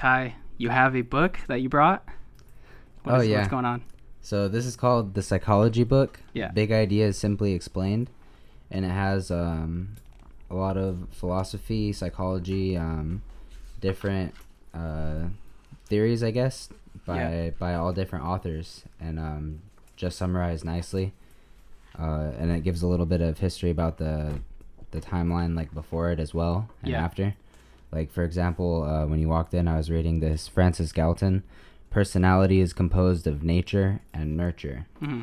Ty, you have a book that you brought. What Oh, is- yeah. What's going on? So this is called the Psychology Book. Yeah. Big Ideas Simply Explained, and it has um, a lot of philosophy, psychology, um, different uh, theories, I guess, by Yeah. by all different authors, and um, just summarized nicely. Uh, and it gives a little bit of history about the the timeline, like before it as well and Yeah. after. Like for example, uh, when you walked in, I was reading this Francis Galton. Personality is composed of nature and nurture, hmm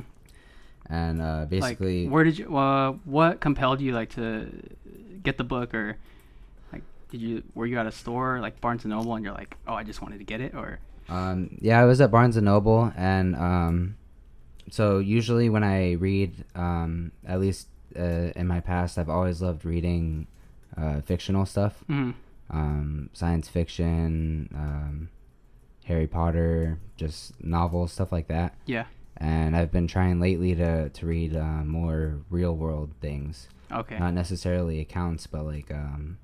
and uh, basically, like, where did you? Uh, what compelled you like to get the book, or like, did you? Were you at a store like Barnes and Noble, and you're like, oh, I just wanted to get it, or Um, yeah, I was at Barnes and Noble, and um, so usually when I read, um, at least uh, in my past, I've always loved reading uh, fictional stuff, Mhm. Um, science fiction, um, Harry Potter, just novels, stuff like that. yeah, And I've been trying lately to to read uh, more real world things, okay, not necessarily accounts, but like um,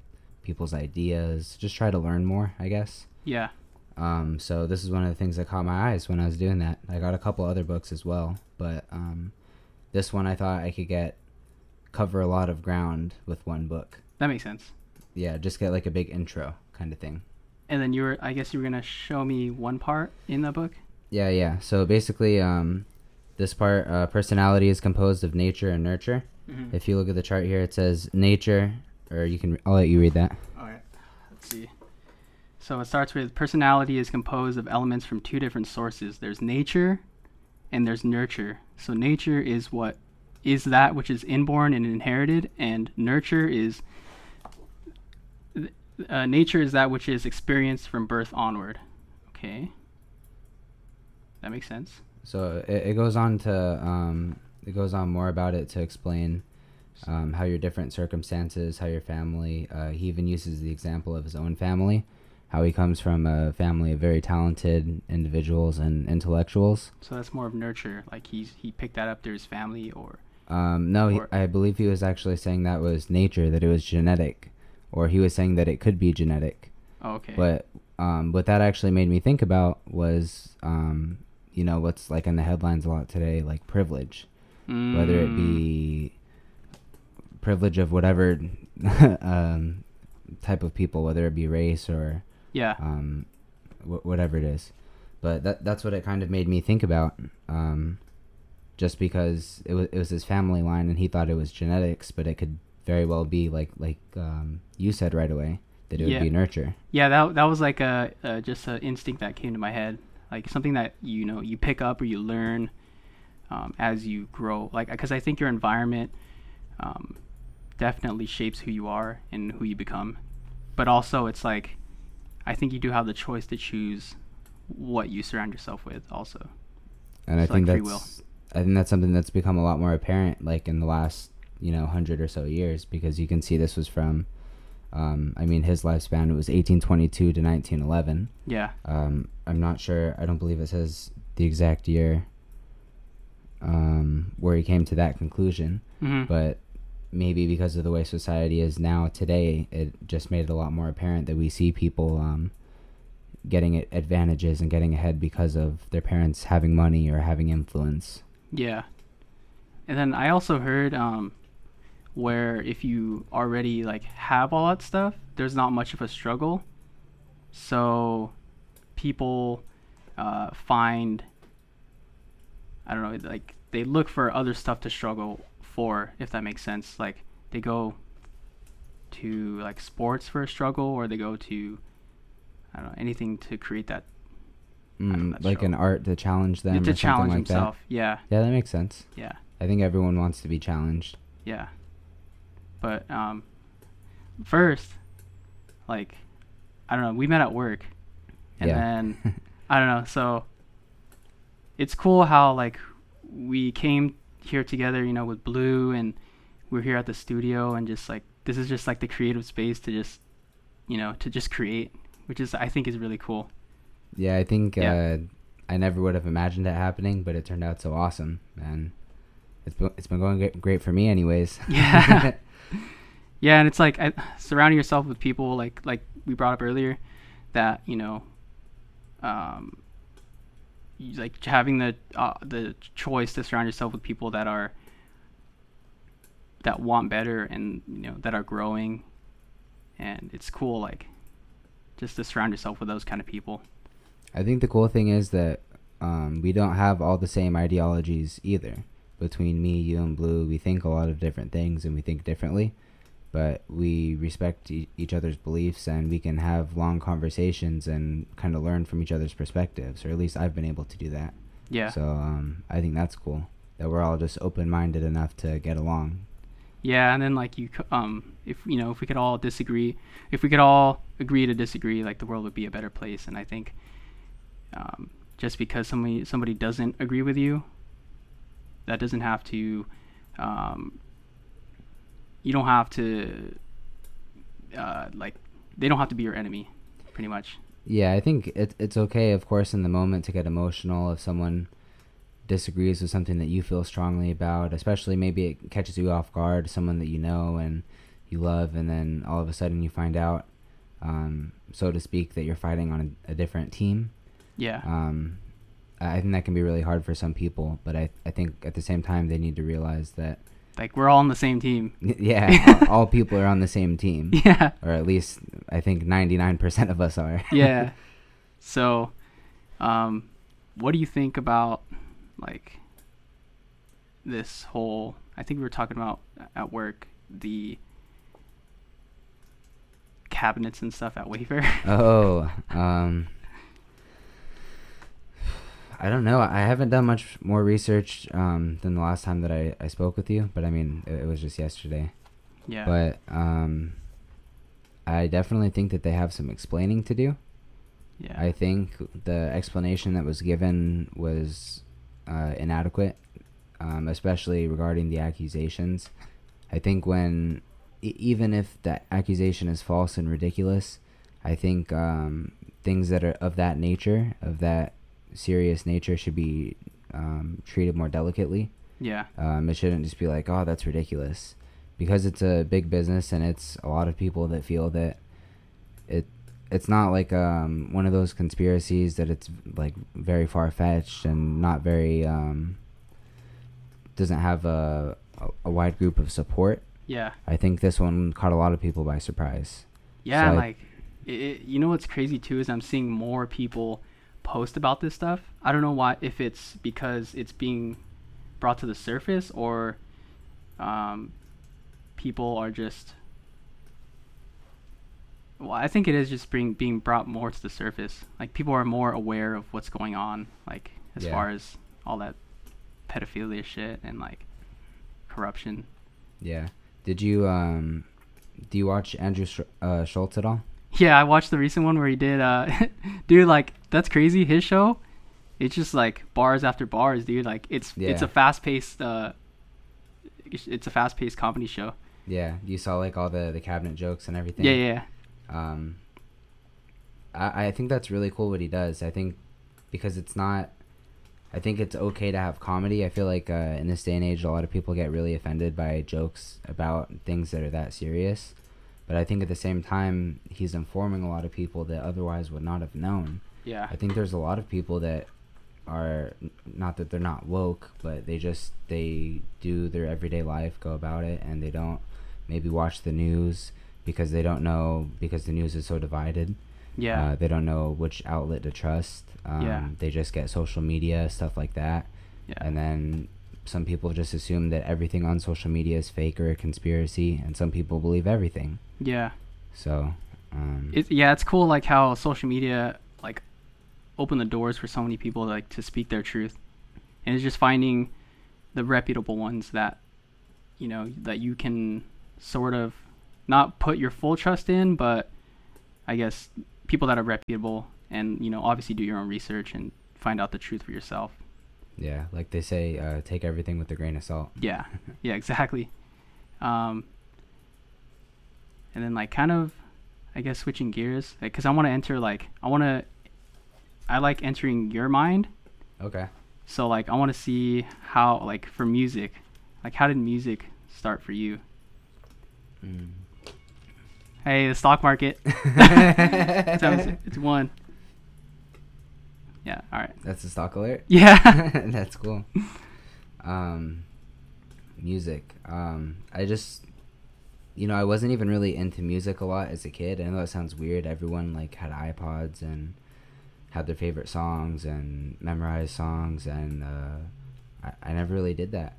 people's ideas. Just try to learn more, I guess. yeah, Um, so this is one of the things that caught my eyes when I was doing that. I got a couple other books as well, but um, this one I thought I could get cover a lot of ground with one book. that makes sense. Yeah, just get like a big intro kind of thing. And then you were, I guess, you were gonna show me one part in the book. Yeah, yeah. So basically, um, this part, uh, personality is composed of nature and nurture. Mhm. If you look at the chart here, it says nature, or you can. I'll let you read that. All right. Let's see. So it starts with personality is composed of elements from two different sources. There's nature and there's nurture. So nature is what is that which is inborn and inherited and nurture is uh, nature is that which is experienced from birth onward. Okay. That makes sense. So it, it goes on to um, it goes on more about it to explain um, how your different circumstances, how your family. Uh, he even uses the example of his own family, how he comes from a family of very talented individuals and intellectuals. So that's more of nurture. Like he's he picked that up through his family or Um, no, he, I believe he was actually saying that was nature, that it was genetic, or he was saying that it could be genetic. oh, okay. But um, what that actually made me think about was, um, you know, what's like in the headlines a lot today, like privilege. whether it Mm, be privilege of whatever um, type of people, whether it be race or yeah. um, wh- whatever it is. But that that's what it kind of made me think about. Um, just because it was it was his family line, and he thought it was genetics, but it could very well be like like um, you said right away that it would be nurture. Yeah, that that was like a, a just an instinct that came to my head, like something that you know you pick up or you learn um, as you grow. Like because I think your environment um, definitely shapes who you are and who you become, but also it's like I think you do have the choice to choose what you surround yourself with. Also, And I think like free that's will. I think that's something that's become a lot more apparent, like in the last you know hundred or so years, because you can see this was from, um, I mean, his lifespan it was eighteen twenty two to nineteen eleven. yeah, Um, I'm not sure. I don't believe it says the exact year. Um, where he came to that conclusion, hmm but maybe because of the way society is now today, it just made it a lot more apparent that we see people um, getting advantages and getting ahead because of their parents having money or having influence. yeah. And then I also heard um, where if you already like have all that stuff, there's not much of a struggle. So people uh, find I don't know, like they look for other stuff to struggle for, if that makes sense. Like they go to like sports for a struggle, or they go to I don't know anything to create that Mm, like an art to challenge them to challenge like himself. Yeah. Yeah, that makes sense. yeah. I think everyone wants to be challenged. Yeah. But um first like I don't know, we met at work and Yeah. then I don't know, so it's cool how like we came here together, you know, with Blue and we're here at the studio and just like this is just like the creative space to just you know, to just create, which is I think is really cool. Yeah, I think Yeah. uh, I never would have imagined it happening, but it turned out so awesome, and it's been, it's been going great for me, anyways. Yeah. yeah, and it's like I, surrounding yourself with people like like we brought up earlier that you know um, like having the uh, the choice to surround yourself with people that are that want better and you know that are growing, and it's cool like just to surround yourself with those kind of people. I think the cool thing is that um, we don't have all the same ideologies either. Between me, you, and Blue, we think a lot of different things and we think differently, but we respect e- each other's beliefs and we can have long conversations and kind of learn from each other's perspectives, or at least I've been able to do that. Yeah. So um, I think that's cool that we're all just open minded enough to get along. Yeah, and then like you, um, if you know, if we could all disagree, if we could all agree to disagree, like the world would be a better place. And I think, um, just because somebody somebody doesn't agree with you, that doesn't have to, um, you don't have to, uh, like, they don't have to be your enemy, pretty much. Yeah, I think it, it's okay, of course, in the moment to get emotional if someone disagrees with something that you feel strongly about, especially maybe it catches you off guard, someone that you know and you love, and then all of a sudden you find out, um, so to speak, that you're fighting on a, a different team. Yeah. Um, I I think that can be really hard for some people, but I, I think at the same time they need to realize that, like we're all on the same team. yeah, all, all people are on the same team. Yeah. Or at least I think 99% of us are. yeah. So, um, what do you think about like this whole? I think we were talking about at work the cabinets and stuff at Wayfair. Oh, um, I don't know. I haven't done much more research um, than the last time that I, I spoke with you, but I mean, it, it was just yesterday. yeah. But um, I definitely think that they have some explaining to do. yeah. I think the explanation that was given was uh, inadequate, um, especially regarding the accusations. I think when, e- even if that accusation is false and ridiculous, I think um, things that are of that nature, of that serious nature, should be um, treated more delicately. yeah. Um, it shouldn't just be like, oh, that's ridiculous, because it's a big business and it's a lot of people that feel that it it's not like um, one of those conspiracies that it's like very far fetched and not very um, doesn't have a, a wide group of support. Yeah. I think this one caught a lot of people by surprise. Yeah, So like it, it, you know what's crazy too is I'm seeing more people post about this stuff. I don't know why if it's because it's being brought to the surface or um, people are just well, I think it is just being being brought more to the surface. Like people are more aware of what's going on, like as Yeah. far as all that pedophilia shit and like corruption. Yeah. Did you um, do you watch Andrew Sch- uh, Schulz at all? Yeah, I watched the recent one where he did. Uh, dude, like that's crazy. His show, it's just like bars after bars, dude. Like it's it's a fast paced. Uh, it's- it's a fast paced comedy show. Yeah. You saw like all the the cabinet jokes and everything. Yeah, yeah, um, I, I think that's really cool what he does. I think because it's not, I think it's okay to have comedy. I feel like uh, in this day and age, a lot of people get really offended by jokes about things that are that serious. But I think at the same time, he's informing a lot of people that otherwise would not have known. yeah, I think there's a lot of people that are not that they're not woke, but they just they do their everyday life, go about it, and they don't maybe watch the news because they don't know because the news is so divided. yeah, Uh, they don't know which outlet to trust. Um, Yeah. They just get social media stuff like that, yeah, and then some people just assume that everything on social media is fake or a conspiracy, and some people believe everything. yeah. So. Um, It, yeah, it's cool like how social media like open the doors for so many people like to speak their truth, and it's just finding the reputable ones that you know that you can sort of not put your full trust in, but I guess people that are reputable and you know obviously do your own research and find out the truth for yourself. Yeah, like they say, uh, take everything with a grain of salt. Yeah, yeah, exactly. Um, and then like kind of, I guess switching gears, like, cause I want to enter like I want to, I like entering your mind. Okay. So like I want to see how like for music, like how did music start for you? Mm. Hey, the stock market. it's, it's one. Yeah. All right. That's a stock alert. Yeah. That's cool. Um, music. Um, I just, you know, I wasn't even really into music a lot as a kid. I know that sounds weird. Everyone like had iPods and had their favorite songs and memorized songs, and uh, I, I never really did that.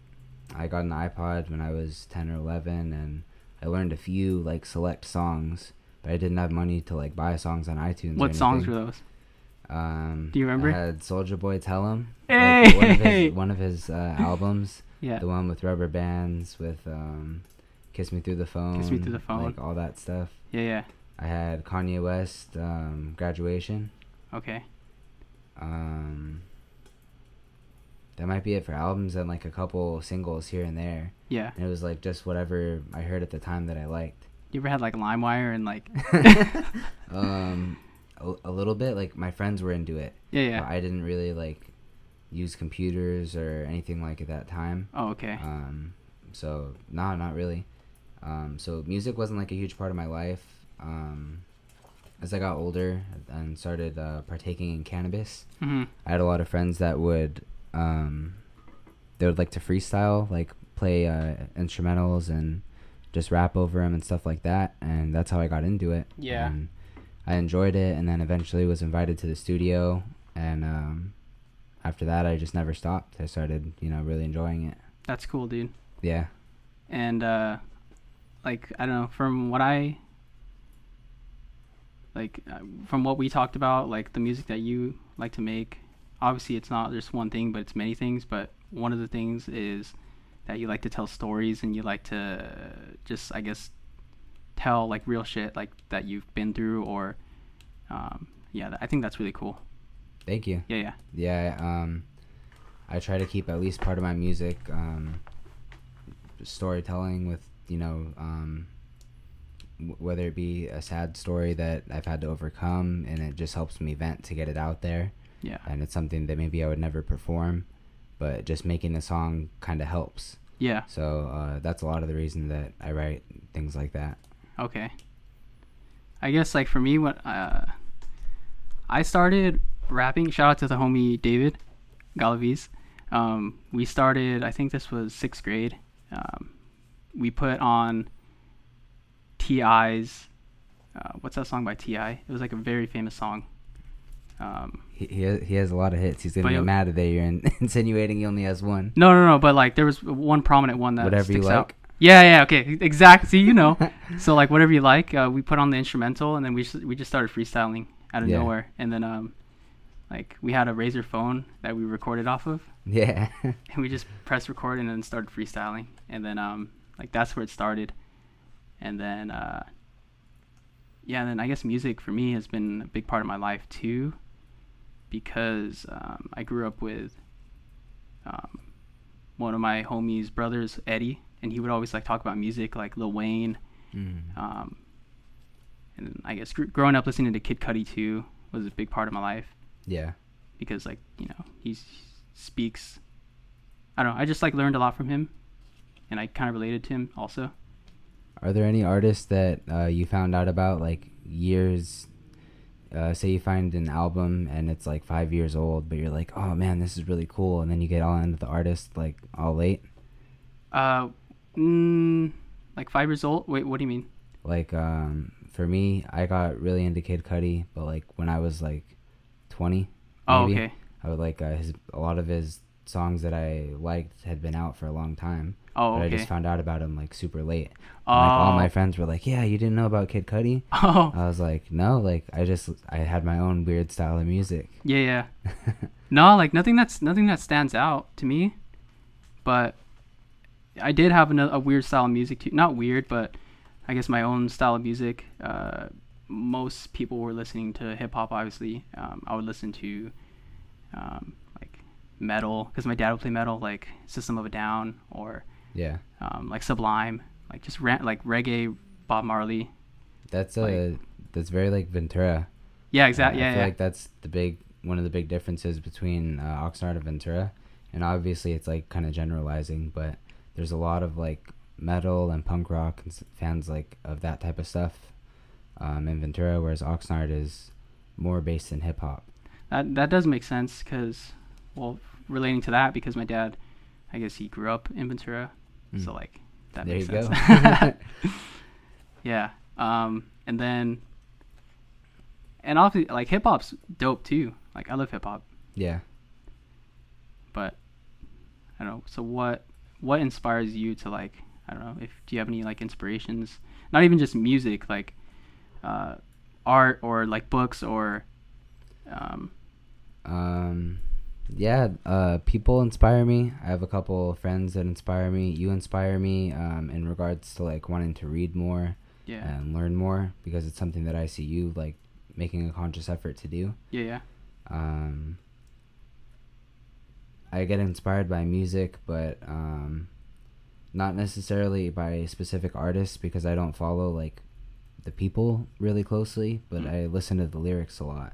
I got an iPod when I was ten or eleven, and I learned a few like select songs, but I didn't have money to like buy songs on iTunes. or what songs were those? Um, Do you remember? I had Soulja Boy Tell 'Em. Hey! Like one of his, one of his uh, albums. Yeah. The one with rubber bands, with um, Kiss Me Through the Phone. Kiss Me Through the Phone. Like all that stuff. Yeah. Yeah. I had Kanye West, um, Graduation. Okay. Um, that might be it for albums and like a couple singles here and there. Yeah. And it was like just whatever I heard at the time that I liked. You ever had like LimeWire and like? um, a, a little bit. Like my friends were into it. Yeah. Yeah. I didn't really like use computers or anything like at that time. Oh, okay. Um, so nah, not really. Um, so music wasn't like a huge part of my life. Um, as I got older and started uh, partaking in cannabis, hmm I had a lot of friends that would um, they would like to freestyle, like play uh, instrumentals and just rap over them and stuff like that. And that's how I got into it. Yeah. And I enjoyed it, and then eventually was invited to the studio, and um, after that, I just never stopped. I started, you know, really enjoying it. That's cool, dude. Yeah. and uh like i don't know from what i like uh, from what we talked about like the music that you like to make obviously it's not just one thing but it's many things but one of the things is that you like to tell stories and you like to just i guess tell like real shit like that you've been through or um yeah th- i think that's really cool Thank you. yeah yeah Yeah. Um, I try to keep at least part of my music um, storytelling with you know um, w- whether it be a sad story that I've had to overcome, and it just helps me vent to get it out there. yeah and it's something that maybe I would never perform, but just making the song kind of helps. yeah So uh, that's a lot of the reason that I write things like that. Okay. I guess like for me, what uh, I started rapping. Shout out to the homie David Galaviz. Um, we started. I think this was sixth grade. Um, we put on T.I.'s. Uh, what's that song by Ti? It was like a very famous song. Um, He he has, he has a lot of hits. He's gonna get mad that you're in, insinuating he only has one. no, no, no. But like there was one prominent one that Whatever you sticks out. Yeah, yeah, okay, exactly. See, you know. so like whatever you like, uh, we put on the instrumental, and then we just, we just started freestyling out of Yeah. nowhere, and then um, like we had a Razr phone that we recorded off of, Yeah. and we just pressed record and then started freestyling, and then um, like that's where it started, and then uh, yeah, and then I guess music for me has been a big part of my life too, because um, I grew up with um, one of my homies' brothers, Eddie, and he would always like talk about music, like Lil Wayne, Mm. um, and I guess gr- growing up listening to Kid Cudi too was a big part of my life Yeah. because like you know he speaks. I don't know. I just like learned a lot from him, and I kind of related to him also. Are there any artists that uh, you found out about like years? Uh, say you find an album and it's like five years old, but you're like, oh man, this is really cool, and then you get all into the artist like all late. Uh, mm, like five years old. Wait, what do you mean? Like um, for me, I got really into Kid Cudi, but like when I was like twenty, Oh, maybe, okay. I would like uh, his a lot of his songs that I liked had been out for a long time, Oh, but I just found out about him like super late. oh, like all my friends were like, "Yeah, you didn't know about Kid Cudi?" oh, I was like, "No, like I just I had my own weird style of music." yeah, yeah. No, like nothing that's nothing that stands out to me, but I did have a, a weird style of music too. Not weird, but I guess my own style of music. Uh, most people were listening to hip hop. Obviously, um, I would listen to um, like metal because my dad would play metal, like System of a Down or yeah, um, like Sublime, like just like reggae, Bob Marley. that's a Like- that's very like Ventura. Yeah, Uh, exactly. I Yeah, feel yeah. like that's the big one of the big differences between uh, Oxnard and Ventura, and obviously it's like kind of generalizing, but there's a lot of like metal and punk rock and fans like of that type of stuff um, in Ventura, whereas Oxnard is more based in hip hop. That that does make sense because, well, relating to that because my dad, I guess he grew up in Ventura, Mm. so like that there makes you sense. go. yeah. Um, and then, and obviously like hip hop's dope too. Like I love hip hop, yeah. but I don't know. So what what inspires you to like I don't know if do you have any like inspirations? Not even just music, like uh, art or like books or um, Um, yeah, uh, people inspire me. I have a couple of friends that inspire me. You inspire me um, in regards to like wanting to read more yeah and learn more because it's something that I see you like making a conscious effort to do. yeah yeah Um, I get inspired by music, but um, not necessarily by specific artists because I don't follow like the people really closely, but Mm. I listen to the lyrics a lot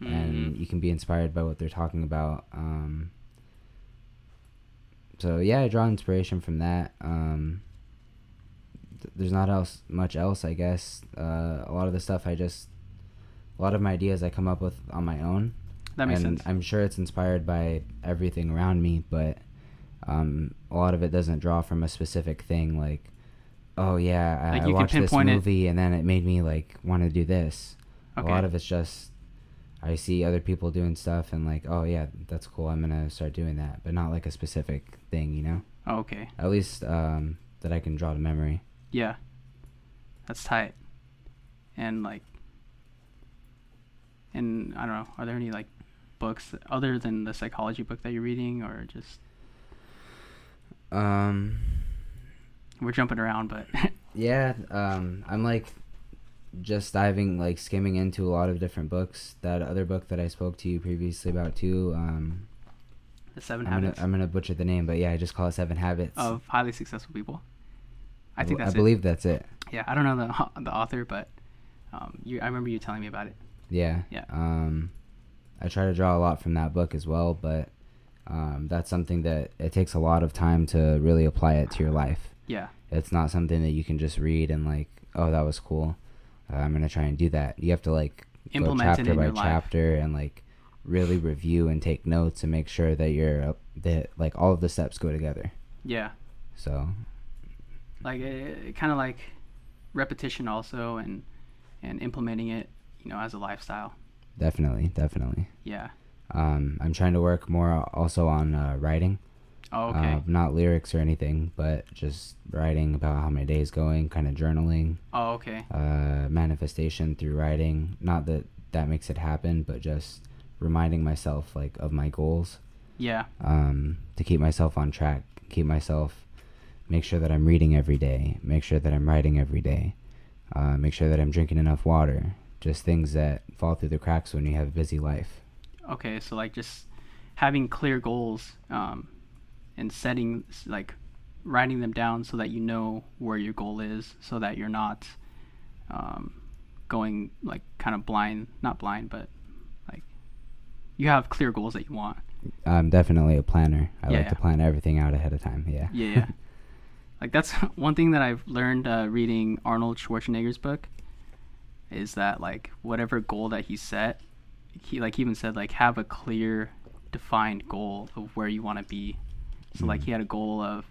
and Mhm. you can be inspired by what they're talking about. Um, so yeah, I draw inspiration from that. Um, th- there's not else much else, I guess. Uh, a lot of the stuff I just, a lot of my ideas I come up with on my own, that makes and sense. I'm sure it's inspired by everything around me, but um, a lot of it doesn't draw from a specific thing. Like, oh yeah, I, Like, I watched this pinpoint it- movie and then it made me like want to do this. Okay. A lot of it's just I see other people doing stuff and like, oh yeah, that's cool. I'm gonna start doing that, but not like a specific thing, you know. Oh, okay. At least um, that I can draw to memory. Yeah. That's tight. And like and I don't know, are there any like books other than the psychology book that you're reading or just Um, we're jumping around but yeah, um, I'm like just diving, like skimming into a lot of different books. That other book that I spoke to you previously about too. Um, the seven I'm gonna habits I'm gonna butcher the name, but yeah, I just call it Seven Habits. of highly successful people. I think I that's it. I believe that's it. Yeah, I don't know the the author but um you I remember you telling me about it. Yeah. Yeah. Um, I try to draw a lot from that book as well, but um, that's something that it takes a lot of time to really apply it to your life. Yeah. It's not something that you can just read and like, oh, that was cool. Uh, I'm gonna try and do that. You have to like Implement go chapter by your life. chapter and like really review and take notes and make sure that you're that like all of the steps go together. Yeah. So Like kind of like repetition also and and implementing it, you know, as a lifestyle. Definitely, definitely. Yeah. Um, I'm trying to work more also on uh, writing. Oh, okay. Uh, not lyrics or anything, but just writing about how my day's going, kind of journaling, oh, okay. uh, manifestation through writing. Not that that makes it happen, but just reminding myself like of my goals Yeah. um, to keep myself on track, keep myself, make sure that I'm reading every day, make sure that I'm writing every day, uh, make sure that I'm drinking enough water. Just things that fall through the cracks when you have a busy life. Okay, so like just having clear goals um, and setting like writing them down so that you know where your goal is, so that you're not um, going like kind of blind, not blind, but like you have clear goals that you want. I'm definitely a planner. I Yeah, like yeah. to plan everything out ahead of time. Yeah. Yeah, yeah. like that's one thing that I've learned uh, reading Arnold Schwarzenegger's book is that like whatever goal that he set, he like even said like have a clear, defined goal of where you want to be. So like Mhm. he had a goal of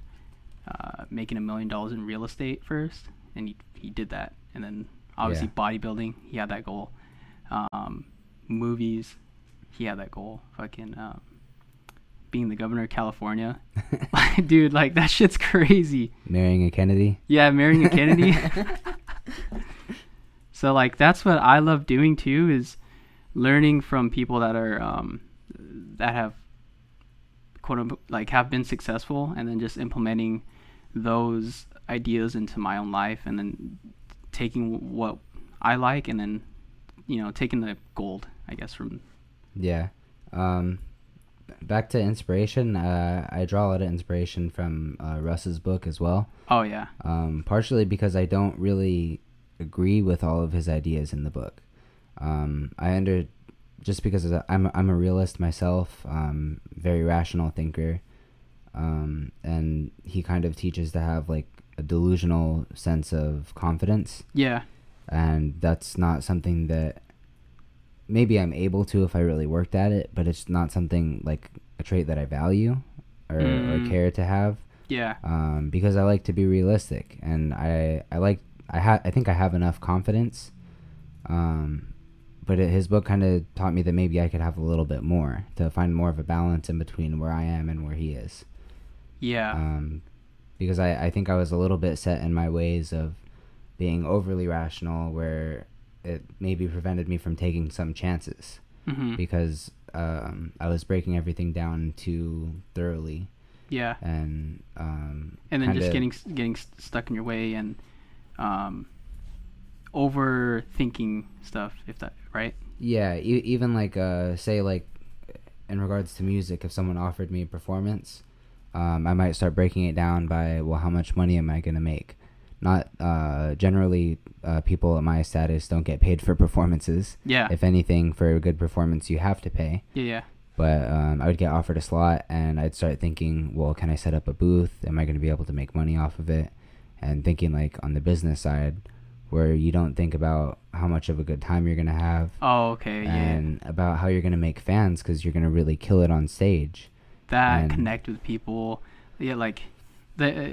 uh, making a million dollars in real estate first, and he he did that, and then obviously Yeah. bodybuilding, he had that goal. Um, movies, he had that goal. Fucking um, being the governor of California, dude, like that shit's crazy. Marrying a Kennedy. Yeah, marrying a Kennedy. so like that's what I love doing too is learning from people that are um that have quote unquote like have been successful and then just implementing those ideas into my own life and then taking what I like and then you know taking the gold I guess from Yeah. Um, back to inspiration. Uh, I draw a lot of inspiration from uh, Russ's book as well. oh yeah Um, partially because I don't really agree with all of his ideas in the book. Um, I under just because I'm I'm a realist myself, um, very rational thinker, um, and he kind of teaches to have like a delusional sense of confidence yeah and that's not something that maybe I'm able to if I really worked at it, but it's not something like a trait that I value or, Mm. or care to have. Yeah. Um, because I like to be realistic, and I I like I ha- I think I have enough confidence. Um, but it, his book kind of taught me that maybe I could have a little bit more to find more of a balance in between where I am and where he is. Yeah. Um, because I, I think I was a little bit set in my ways of being overly rational, where it maybe prevented me from taking some chances hmm because um, I was breaking everything down too thoroughly Yeah. and um, And then just getting getting st- stuck in your way and um, overthinking stuff. If that right. Yeah, e- even like uh, say like in regards to music, if someone offered me a performance, um, I might start breaking it down by well, how much money am I gonna make? Not uh, generally, uh, people at my status don't get paid for performances. Yeah. If anything, for a good performance, you have to pay. yeah. Yeah. But um, I would get offered a slot, and I'd start thinking, well, can I set up a booth? Am I going to be able to make money off of it? And thinking like on the business side, where you don't think about how much of a good time you're going to have Oh, okay. Yeah. and about how you're going to make fans because you're going to really kill it on stage. that and- connect with people. Yeah, like the uh,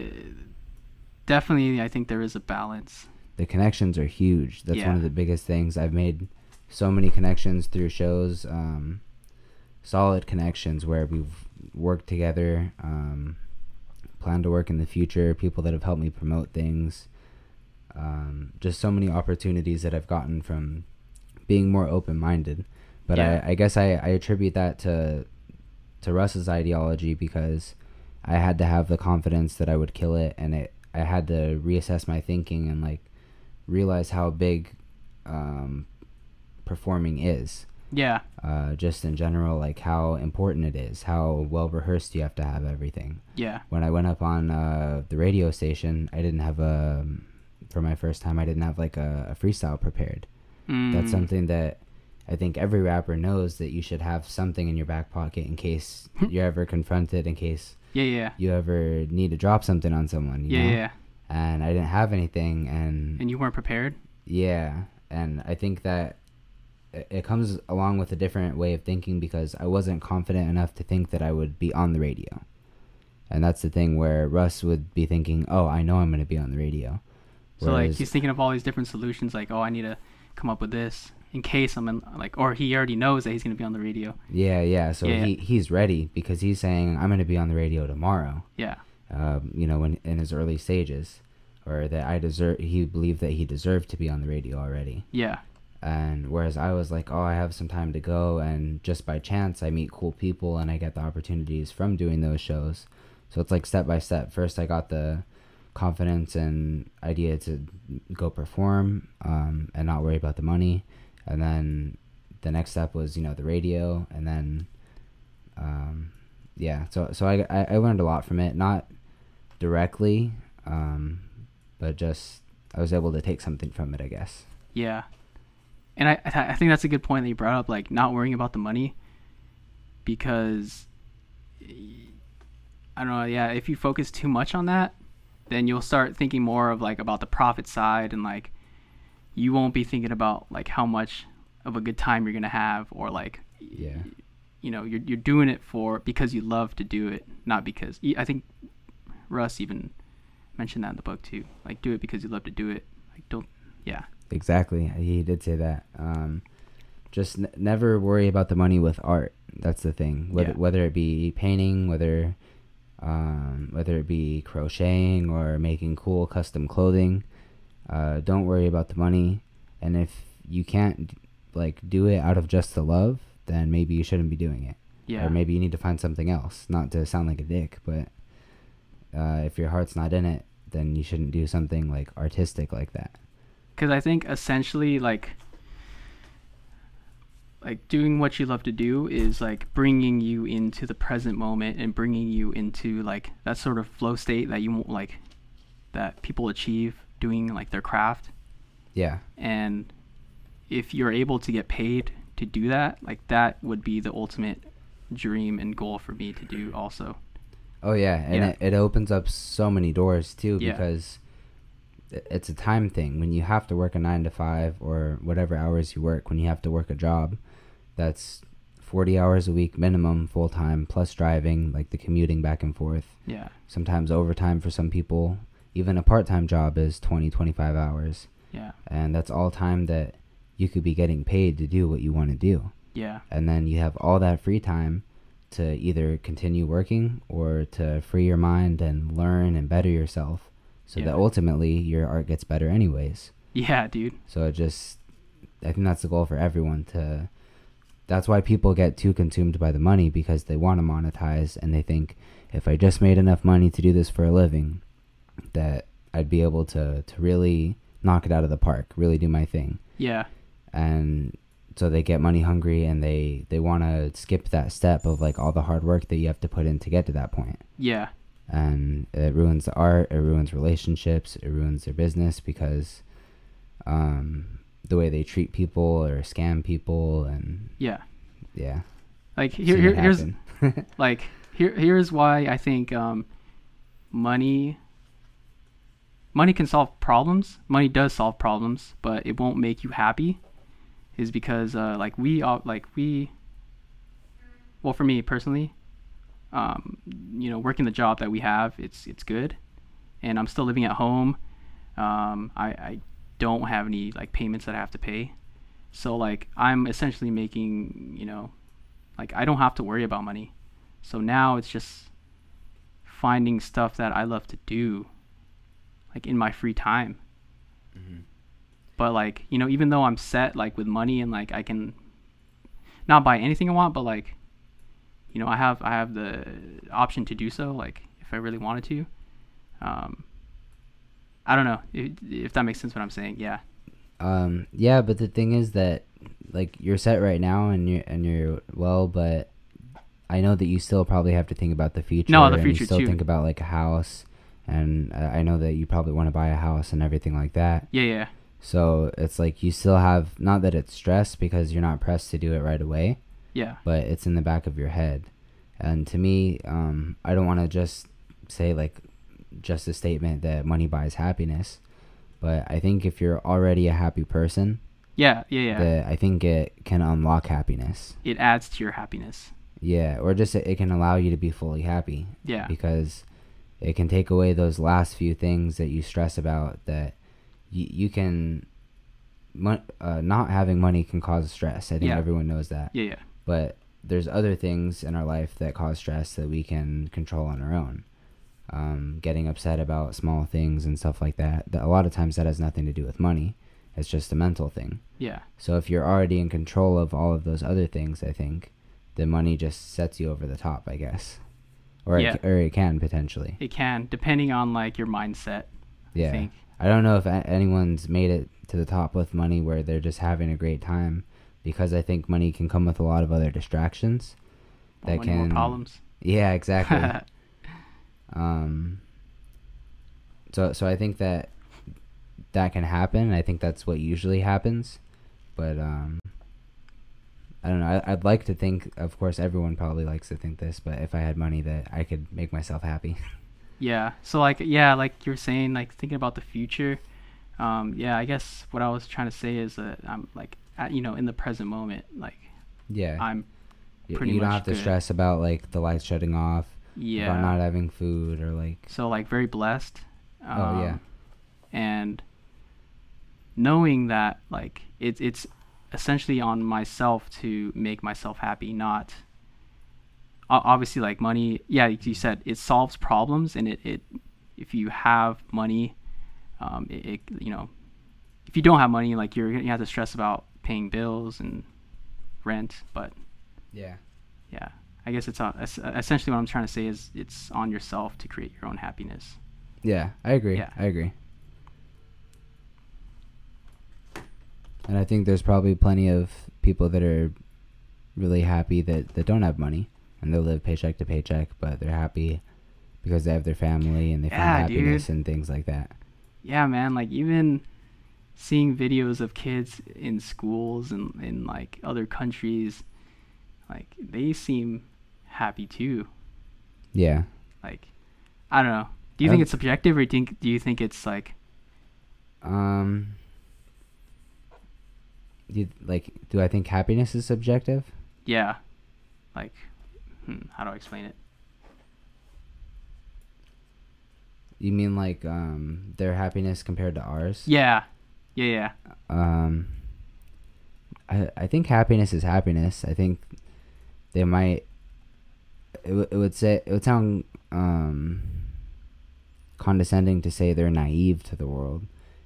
definitely. I think there is a balance. The connections are huge. That's one of the biggest things. I've made so many connections through shows, um, solid connections where we've worked together, um, plan to work in the future, people that have helped me promote things. Um, just so many opportunities that I've gotten from being more open minded. But Yeah. I, I guess I, I attribute that to to Russ's ideology because I had to have the confidence that I would kill it, and it I had to reassess my thinking and like realize how big um, performing is. Yeah. Uh, just in general, like how important it is, how well rehearsed you have to have everything. Yeah. When I went up on uh, the radio station, I didn't have a for my first time. I didn't have like a, a freestyle prepared. Mm, That's something that I think every rapper knows that you should have something in your back pocket in case you're ever confronted, in case Yeah. Yeah. you ever need to drop something on someone. You Yeah. know? Yeah. And I didn't have anything, and, And you weren't prepared. yeah, and I think that it, comes along with a different way of thinking because I wasn't confident enough to think that I would be on the radio. And that's the thing where Russ would be thinking, "Oh, I know I'm going to be on the radio." So like he's thinking of all these different solutions. Like, oh, I need to come up with this in case I'm in. Like, or he already knows that he's gonna be on the radio. Yeah, yeah. So Yeah. he he's ready because he's saying I'm going to be on the radio tomorrow. Yeah. Um, you know, when in his early stages, or that I deserve. He believed that he deserved to be on the radio already. Yeah. And whereas I was like, oh, I have some time to go, and just by chance I meet cool people and I get the opportunities from doing those shows. So it's like step by step. First, I got the confidence and idea to go perform um, and not worry about the money, and then the next step was you know the radio, and then um, yeah. So so I, I learned a lot from it, not directly, um, but just I was able to take something from it, I guess. Yeah. And I I think that's a good point that you brought up, like not worrying about the money, because I don't know. Yeah, if you focus too much on that, then you'll start thinking more of like about the profit side and like you won't be thinking about like how much of a good time you're gonna have or like Yeah. you know you're you're doing it for because you love to do it, not because I think Russ even mentioned that in the book too. Like do it because you love to do it. Like don't yeah. Exactly. He did say that. Um, just n- never worry about the money with art. That's the thing. Whether Yeah. whether it be painting, whether um, whether it be crocheting or making cool custom clothing, uh, don't worry about the money. And if you can't like do it out of just the love, then maybe you shouldn't be doing it. Yeah. Or maybe you need to find something else. Not to sound like a dick, but uh, if your heart's not in it, then you shouldn't do something like artistic like that. Because I think essentially like like doing what you love to do is like bringing you into the present moment and bringing you into like that sort of flow state that you won't like that people achieve doing like their craft Yeah. and if you're able to get paid to do that like that would be the ultimate dream and goal for me to do also Oh yeah, and Yeah. It, it opens up so many doors too Yeah. because it's a time thing. When you have to work a nine to five or whatever hours you work, when you have to work a job, that's forty hours a week minimum, full time plus driving, like the commuting back and forth. Yeah. Sometimes overtime for some people. Even a part time job is 20, 25 hours, Yeah. and that's all time that you could be getting paid to do what you want to do Yeah. and then you have all that free time to either continue working or to free your mind and learn and better yourself so Yeah. that ultimately your art gets better anyways Yeah, dude. so it just i think that's the goal for everyone to that's why people get too consumed by the money because they want to monetize and they think if i just made enough money to do this for a living that i'd be able to to really knock it out of the park really do my thing Yeah. and so they get money hungry and they they want to skip that step of like all the hard work that you have to put in to get to that point Yeah. And it ruins the art it ruins relationships it ruins their business because um the way they treat people or scam people and Yeah. yeah Like here, here here's like here here's why I think um, money money can solve problems. Money does solve problems, but it won't make you happy. Is because uh, like we all like we. Well, for me personally, um, you know, working the job that we have, it's it's good, and I'm still living at home. Um, I I don't have any like payments that I have to pay, so like I'm essentially making you know, like I don't have to worry about money. So now it's just finding stuff that I love to do, like in my free time. But like you know, even though I'm set like with money and like I can not buy anything I want, but like you know, I have I have the option to do so. Like if I really wanted to. Um, I don't know if, if that makes sense what I'm saying. Yeah. um yeah but the thing is that like you're set right now and you're and you're well but i know that you still probably have to think about the future No, the and future you still too. think about like a house and uh, i know that you probably want to buy a house and everything like that Yeah. Yeah. So it's like you still have not that it's stress because you're not pressed to do it right away, Yeah. but it's in the back of your head. And to me, um, I don't want to just say like just a statement that money buys happiness, but I think if you're already a happy person, Yeah. Yeah. Yeah. that I think it can unlock happiness. it adds to your happiness. Yeah, or just it, can allow you to be fully happy Yeah. because it can take away those last few things that you stress about that you, you can mon- uh, not having money can cause stress i think Yeah. everyone knows that Yeah. Yeah. But there's other things in our life that cause stress that we can control on our own um, getting upset about small things and stuff like that, that a lot of times that has nothing to do with money it's just a mental thing Yeah. so if you're already in control of all of those other things i think the money just sets you over the top i guess or, Yeah. it, or it can potentially It can, depending on like your mindset. yeah I think. I don't know if a- anyone's made it to the top with money where they're just having a great time because I think money can come with a lot of other distractions. More That money, more can- problems. Yeah, exactly. um so so I think that that can happen. I think that's what usually happens. But um I don't know. I, I'd like to think, of course, everyone probably likes to think this, but if I had money, that I could make myself happy. Yeah. So like yeah, like you're saying, like thinking about the future. Um, yeah, I guess what I was trying to say is that I'm like you know in the present moment, like yeah, I'm pretty you don't have to good. stress about like the lights shutting off, yeah. about not having food, or like so like very blessed. Oh, yeah. um, And knowing that like it's it's essentially on myself to make myself happy, not obviously like money. Yeah, you said it solves problems, and it, it if you have money, um, it, it you know if you don't have money, like you're you have to stress about paying bills and rent, but yeah, yeah. I guess it's uh, es- essentially what I'm trying to say is it's on yourself to create your own happiness. yeah. I agree. Yeah. I agree. And I think there's probably plenty of people that are really happy that, that don't have money and they live paycheck to paycheck, but they're happy because they have their family and they Yeah, find happiness dude. and things like that. yeah man like even seeing videos of kids in schools and in like other countries like they seem happy too Yeah. like i don't know do you I think it's subjective or do you think do you think it's like Um. Do you, like, do I think happiness is subjective? Yeah. Like, hmm, how do I explain it? You mean like um their happiness compared to ours? Yeah. Yeah, yeah. Um. I I think happiness is happiness. I think they might. It, w- it would say it would sound um condescending to say they're naive to the world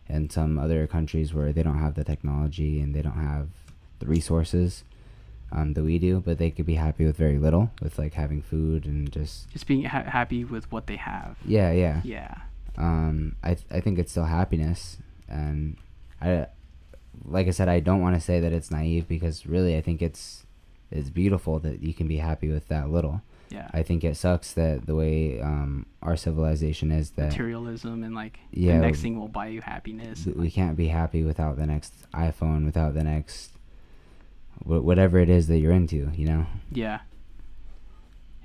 and some other countries where they don't have the technology and they don't have the resources um, that we do but they could be happy with very little with like having food and just Just being ha- happy with what they have. yeah yeah Yeah. um, I th- I think it's still happiness, and I, like I said, I don't want to say that it's naive because really I think it's it's beautiful that you can be happy with that little. Yeah. I think it sucks that the way um, our civilization is that Materialism and like Yeah, the next thing will buy you happiness. we can't be happy without the next iPhone, without the next wh- whatever it is that you're into. You know? Yeah.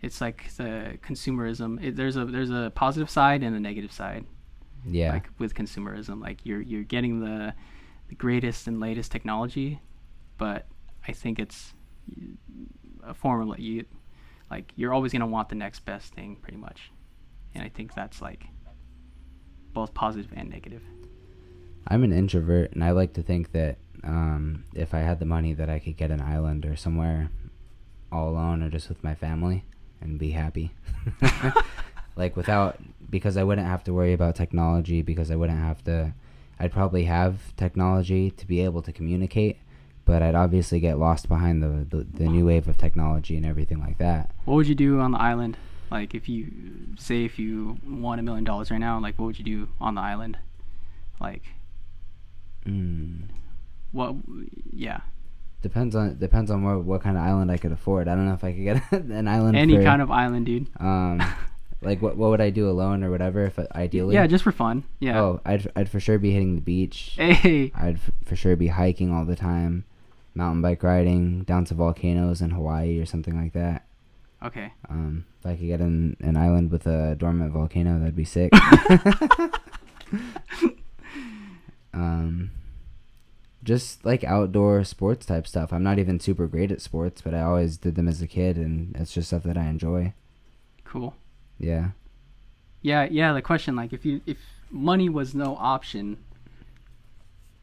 It's like the consumerism. It, there's a there's a positive side and a negative side. Yeah. Like with consumerism, like you're you're getting the the greatest and latest technology, but I think it's a form of like you like you're always gonna want the next best thing, pretty much. And I think that's like both positive and negative. I'm an introvert, and I like to think that um, if I had the money, that I could get an island or somewhere all alone or just with my family and be happy. like without, because I wouldn't have to worry about technology. Because I wouldn't have to. I'd probably have technology to be able to communicate, but I'd obviously get lost behind the the, the new wave of technology and everything like that. What would you do on the island? Like if you say if you won a million dollars right now, like what would you do on the island? Like Mm. what? Yeah, Depends on depends on what what kind of island I could afford. I don't know if I could get an island. any for, kind of island, dude. Um, like what what would I do alone or whatever if ideally? Yeah, just for fun. Yeah. Oh, I'd I'd for sure be hitting the beach. Hey. I'd f- for sure be hiking all the time, mountain bike riding down to volcanoes in Hawaii or something like that. Okay. Um, if I could get an an island with a dormant volcano, that'd be sick. um, just like outdoor sports type stuff. I'm not even super great at sports, but I always did them as a kid, and it's just stuff that I enjoy. Cool. Yeah. Yeah, yeah. The question, like, if you if money was no option,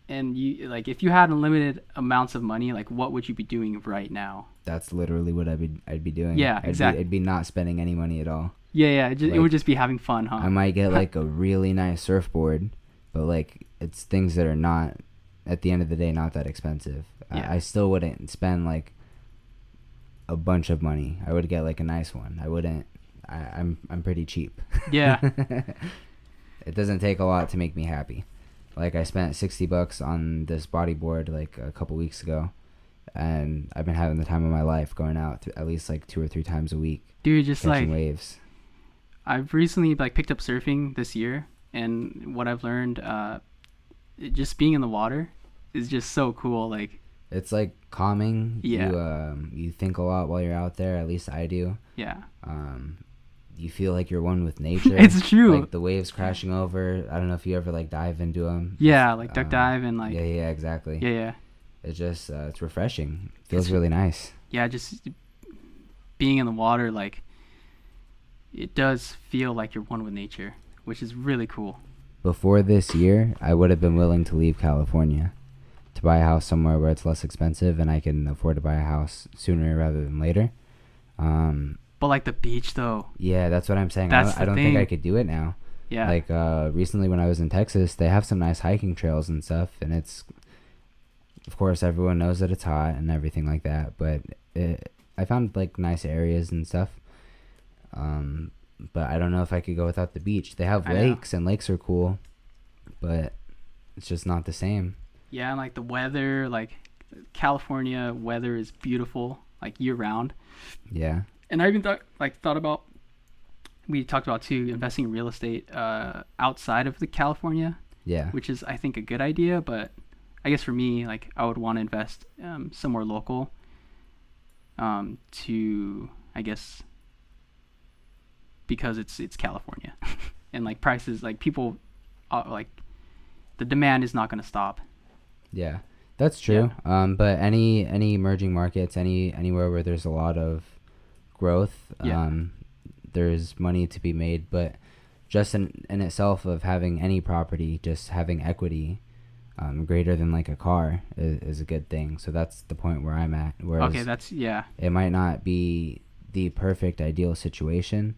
and you like, if you had unlimited amounts of money, like, what would you be doing right now? That's literally what I'd be I'd be doing. Yeah, I'd exact- Be, I'd be not spending any money at all. Yeah, yeah. It, just, it would just be having fun, huh? I might get like a really nice surfboard, but like it's things that are not at the end of the day not that expensive. Yeah. I, I still wouldn't spend like a bunch of money. I would get like a nice one. I wouldn't. I, I'm I'm pretty cheap. Yeah. it doesn't take a lot to make me happy. Like I spent sixty bucks on this bodyboard like a couple weeks ago, and I've been having the time of my life going out th- at least like two or three times a week Dude, just like waves. I've recently like picked up surfing this year, and what I've learned, uh, just being in the water is just so cool. Like, It's like calming. Yeah. You um you think a lot while you're out there. At least I do. yeah, Um, you feel like you're one with nature. It's true. Like the waves crashing over. I don't know if you ever like dive into them. yeah, like duck um, dive and like yeah, yeah, exactly. yeah, yeah, It's just uh, it's refreshing. Feels It's- really nice. yeah. Just being in the water, like it does feel like you're one with nature, which is really cool. Before this year, I would have been willing to leave California to buy a house somewhere where it's less expensive and I can afford to buy a house sooner rather than later. Um, But like the beach, though, yeah, that's what I'm saying. That's I don't, I don't think I could do it now. yeah, Like uh, recently when I was in Texas, they have some nice hiking trails and stuff, and it's, of course, everyone knows that it's hot and everything like that. But it, I found like nice areas and stuff. Um, but I don't know if I could go without the beach. They have I know. lakes, and lakes are cool, but it's just not the same. yeah, and like the weather, like California weather is beautiful, like year round. Yeah, and I even thought like thought about we talked about too investing in real estate uh, outside of the California, yeah, which is I think a good idea. But I guess for me, like I would want to invest um, somewhere local um, to I guess because it's it's California and like prices like people uh, like the demand is not going to stop. Yeah, that's true. Um, but any any emerging markets, any anywhere where there's a lot of growth, Yeah. um, there's money to be made. But just in in itself of having any property, just having equity, um, greater than like a car is, is a good thing. So that's the point where I'm at. Whereas okay, that's yeah. it might not be the perfect ideal situation,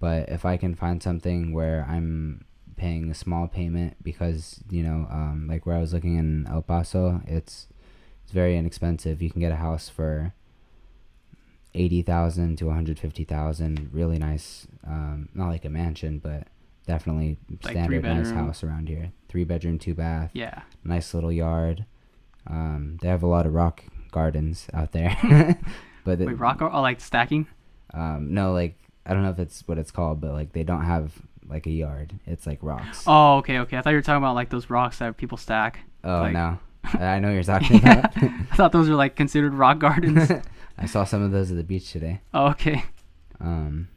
but if I can find something where I'm paying a small payment because you know, um, like where I was looking in El Paso, it's it's very inexpensive. You can get a house for eighty thousand to one hundred fifty thousand. Really nice, um, not like a mansion, but definitely Like standard nice house around here. Three bedroom, two bath Yeah. nice little yard. Um, they have a lot of rock gardens out there, but Wait, rock or oh, like stacking? um, no, like I don't know if it's what it's called, but like they don't have like a yard. It's like rocks. Oh, okay, okay. I thought you were talking about like those rocks that people stack. Oh, like- no, I know what you're talking about. I thought those were like considered rock gardens. I saw some of those at the beach today. oh, okay. Um,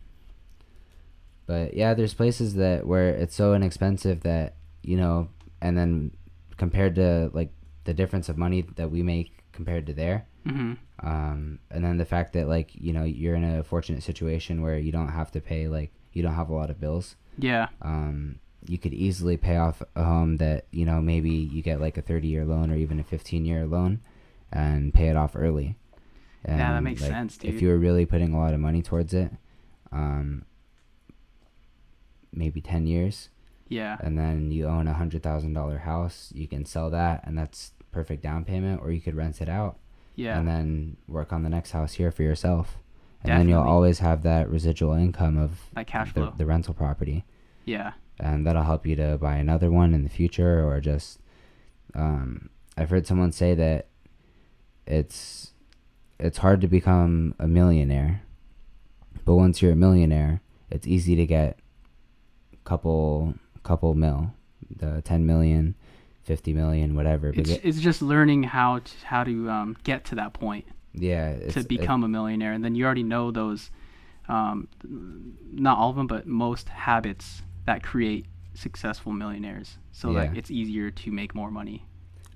but yeah, there's places that where it's so inexpensive that you know, and then compared to like the difference of money that we make compared to there, hmm um, and then the fact that like you know you're in a fortunate situation where you don't have to pay like you don't have a lot of bills Yeah. um, you could easily pay off a home that you know maybe you get like a 30 year loan or even a 15 year loan and pay it off early and Yeah, that makes sense, if you were really putting a lot of money towards it um, maybe 10 years Yeah. and then you own a hundred thousand dollar house you can sell that and that's perfect down payment or you could rent it out Yeah. and then work on the next house here for yourself. And then you'll always have that residual income of Like cash the, flow. the rental property. yeah. And that'll help you to buy another one in the future or just um, I've heard someone say that it's it's hard to become a millionaire. But once you're a millionaire, it's easy to get couple couple mil, the 10 million, 50 million, whatever. It's, it- it's just learning how to how to um, get to that point yeah, it's, to it- become a millionaire, and then you already know those, um, not all of them, but most habits that create successful millionaires. So like it's easier to make more money.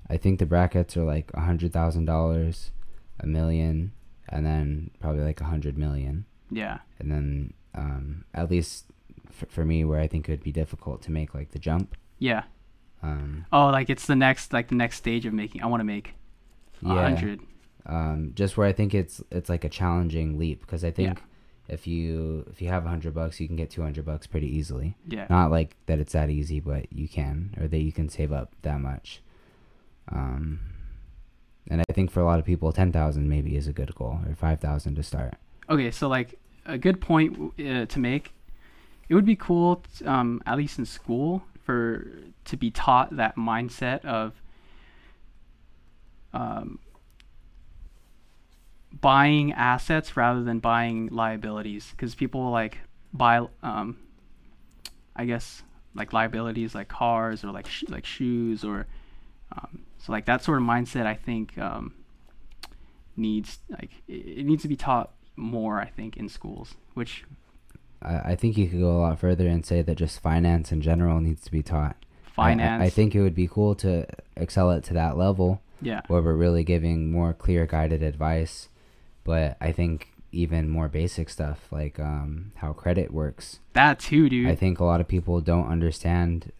I think the brackets are like a hundred thousand dollars, a million, and then probably like a hundred million, Yeah. and then um, at least f- for me, where I think it would be difficult to make like the jump. Yeah. Um, Oh, like it's the next like the next stage of making. I want to make a yeah, hundred. um, just where I think it's it's like a challenging leap because I think Yeah. if you if you have a hundred bucks, you can get two hundred bucks pretty easily. Yeah. Not like that it's that easy, but you can, or that you can save up that much. Um, and I think for a lot of people, ten thousand maybe is a good goal, or five thousand to start. Okay, so like a good point uh, to make, it would be cool, t- um, at least in school, for to be taught that mindset of um, buying assets rather than buying liabilities, because people like buy, um, I guess, like liabilities like cars or like sh- like shoes or um, so like that sort of mindset. I think. Um, needs like it it needs to be taught more i think in schools which I, I think you could go a lot further and say that just finance in general needs to be taught. I- finance I, I think it would be cool to excel it to that level yeah where we're really giving more clear guided advice. But I think even more basic stuff like um, how credit works. that too dude I think a lot of people don't understand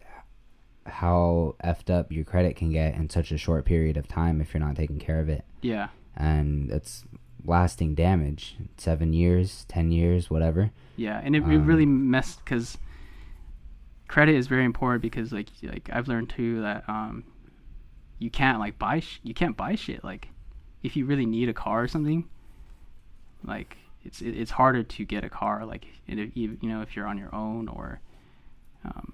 how effed up your credit can get in such a short period of time if you're not taking care of it. yeah And it's lasting damage. Seven years, ten years, whatever. yeah and it, it really Um, messed because credit is very important because like like i've learned too that um you can't like buy sh- you can't buy shit like if you really need a car or something like it's it, it's harder to get a car like if you know if you're on your own or um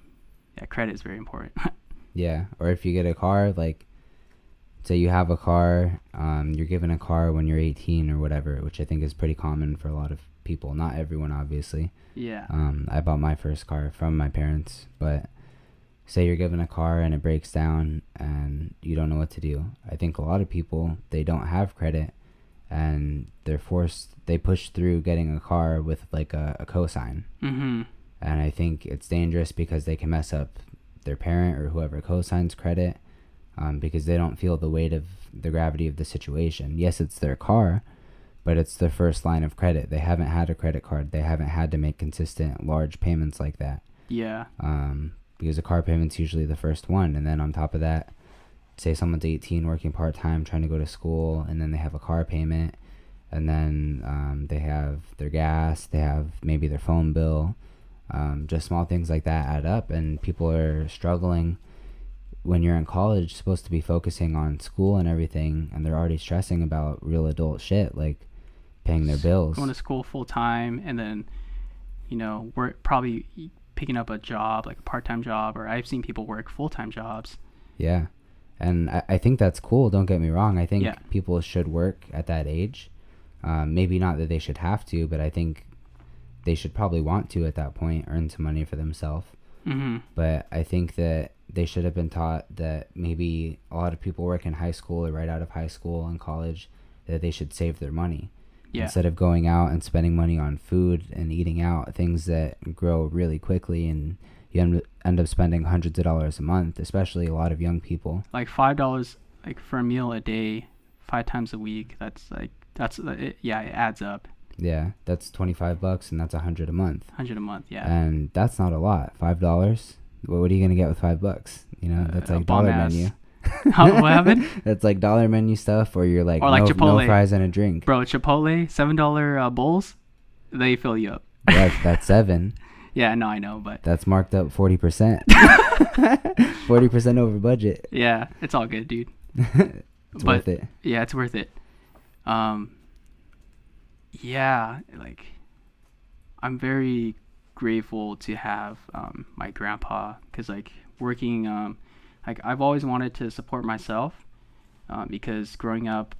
yeah credit is very important Yeah, or if you get a car, like, say you have a car, um, you're given a car when you're 18 or whatever, which I think is pretty common for a lot of people. Not everyone, obviously. yeah Um, I bought my first car from my parents, but say you're given a car and it breaks down and you don't know what to do. I think a lot of people they don't have credit and they're forced they push through getting a car with like a, a cosign mm-hmm and I think it's dangerous because they can mess up their parent or whoever co-signs credit um, because they don't feel the weight of the gravity of the situation. Yes, it's their car, but it's their first line of credit. They haven't had a credit card. They haven't had to make consistent large payments like that. Yeah. Um, because a car payment's usually the first one, and then on top of that, say someone's 18 working part time trying to go to school, and then they have a car payment, and then um, they have their gas, they have maybe their phone bill. Um, just small things like that add up, and people are struggling when you're in college, supposed to be focusing on school and everything, and they're already stressing about real adult shit like paying their bills. Going to school full time and then, you know, work probably picking up a job like a part time job, or I've seen people work full time jobs. Yeah, and I, I think that's cool. Don't get me wrong. I think Yeah. people should work at that age. Um, maybe not that they should have to, but I think they should probably want to at that point earn some money for themselves. Mm-hmm. But I think that they should have been taught that maybe a lot of people work in high school or right out of high school and college that they should save their money Yeah. instead of going out and spending money on food and eating out things that grow really quickly and you end, up spending hundreds of dollars a month especially a lot of young people like five dollars like for a meal a day, five times a week. That's like that's it, yeah, it adds up. Yeah that's 25 bucks and that's a hundred a month Hundred a month. Yeah. and that's not a lot five dollars what, what are you gonna get with five bucks you know that's Uh, like dollar bomb-ass- menu How- what happened? that's like dollar menu stuff or you're like, Or like no, no Chipotle. fries and a drink Bro, Chipotle seven dollar uh, bowls, they fill you up. that, that's seven Yeah, no, I know, but that's marked up 40% 40% over budget yeah, it's all good, dude. it's But- worth it Yeah, it's worth it. Um, yeah, like I'm very grateful to have um, my grandpa because like working, um, like I've always wanted to support myself um, because growing up,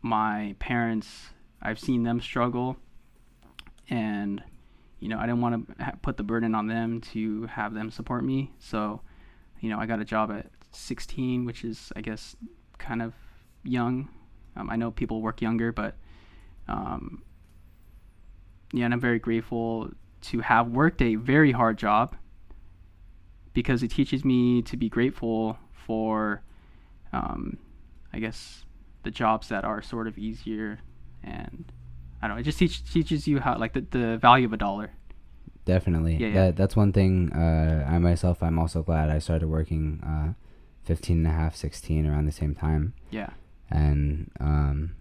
my parents, I've seen them struggle, and you know I didn't want to put the burden on them to have them support me. So, you know, I got a job at 16, which is I guess kind of young. Um, I know people work younger, but um, yeah, and I'm very grateful to have worked a very hard job because it teaches me to be grateful for, um, I guess, the jobs that are sort of easier, and I don't know. It just teach, teaches you how like the, the value of a dollar. Definitely. Yeah, yeah. That that's one thing uh, I myself I'm also glad I started working uh 15 and a half 16 around the same time Yeah, and um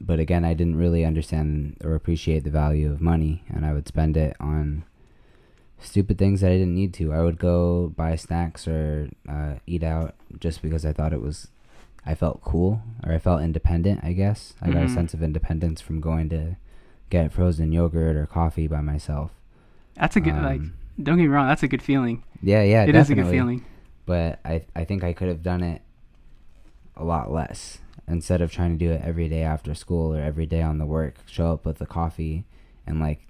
but again I didn't really understand or appreciate the value of money and I would spend it on stupid things that I didn't need to. I would go buy snacks or uh, eat out just because I thought it was I felt cool or I felt independent, I guess. I got a Mhm. sense of independence from going to get frozen yogurt or coffee by myself. that's a good like. Um, Don't get me wrong, that's a good feeling. Yeah, yeah, It is a good feeling. But I I think I could have done it a lot less instead of trying to do it every day after school or every day on the work. Show up with the coffee and like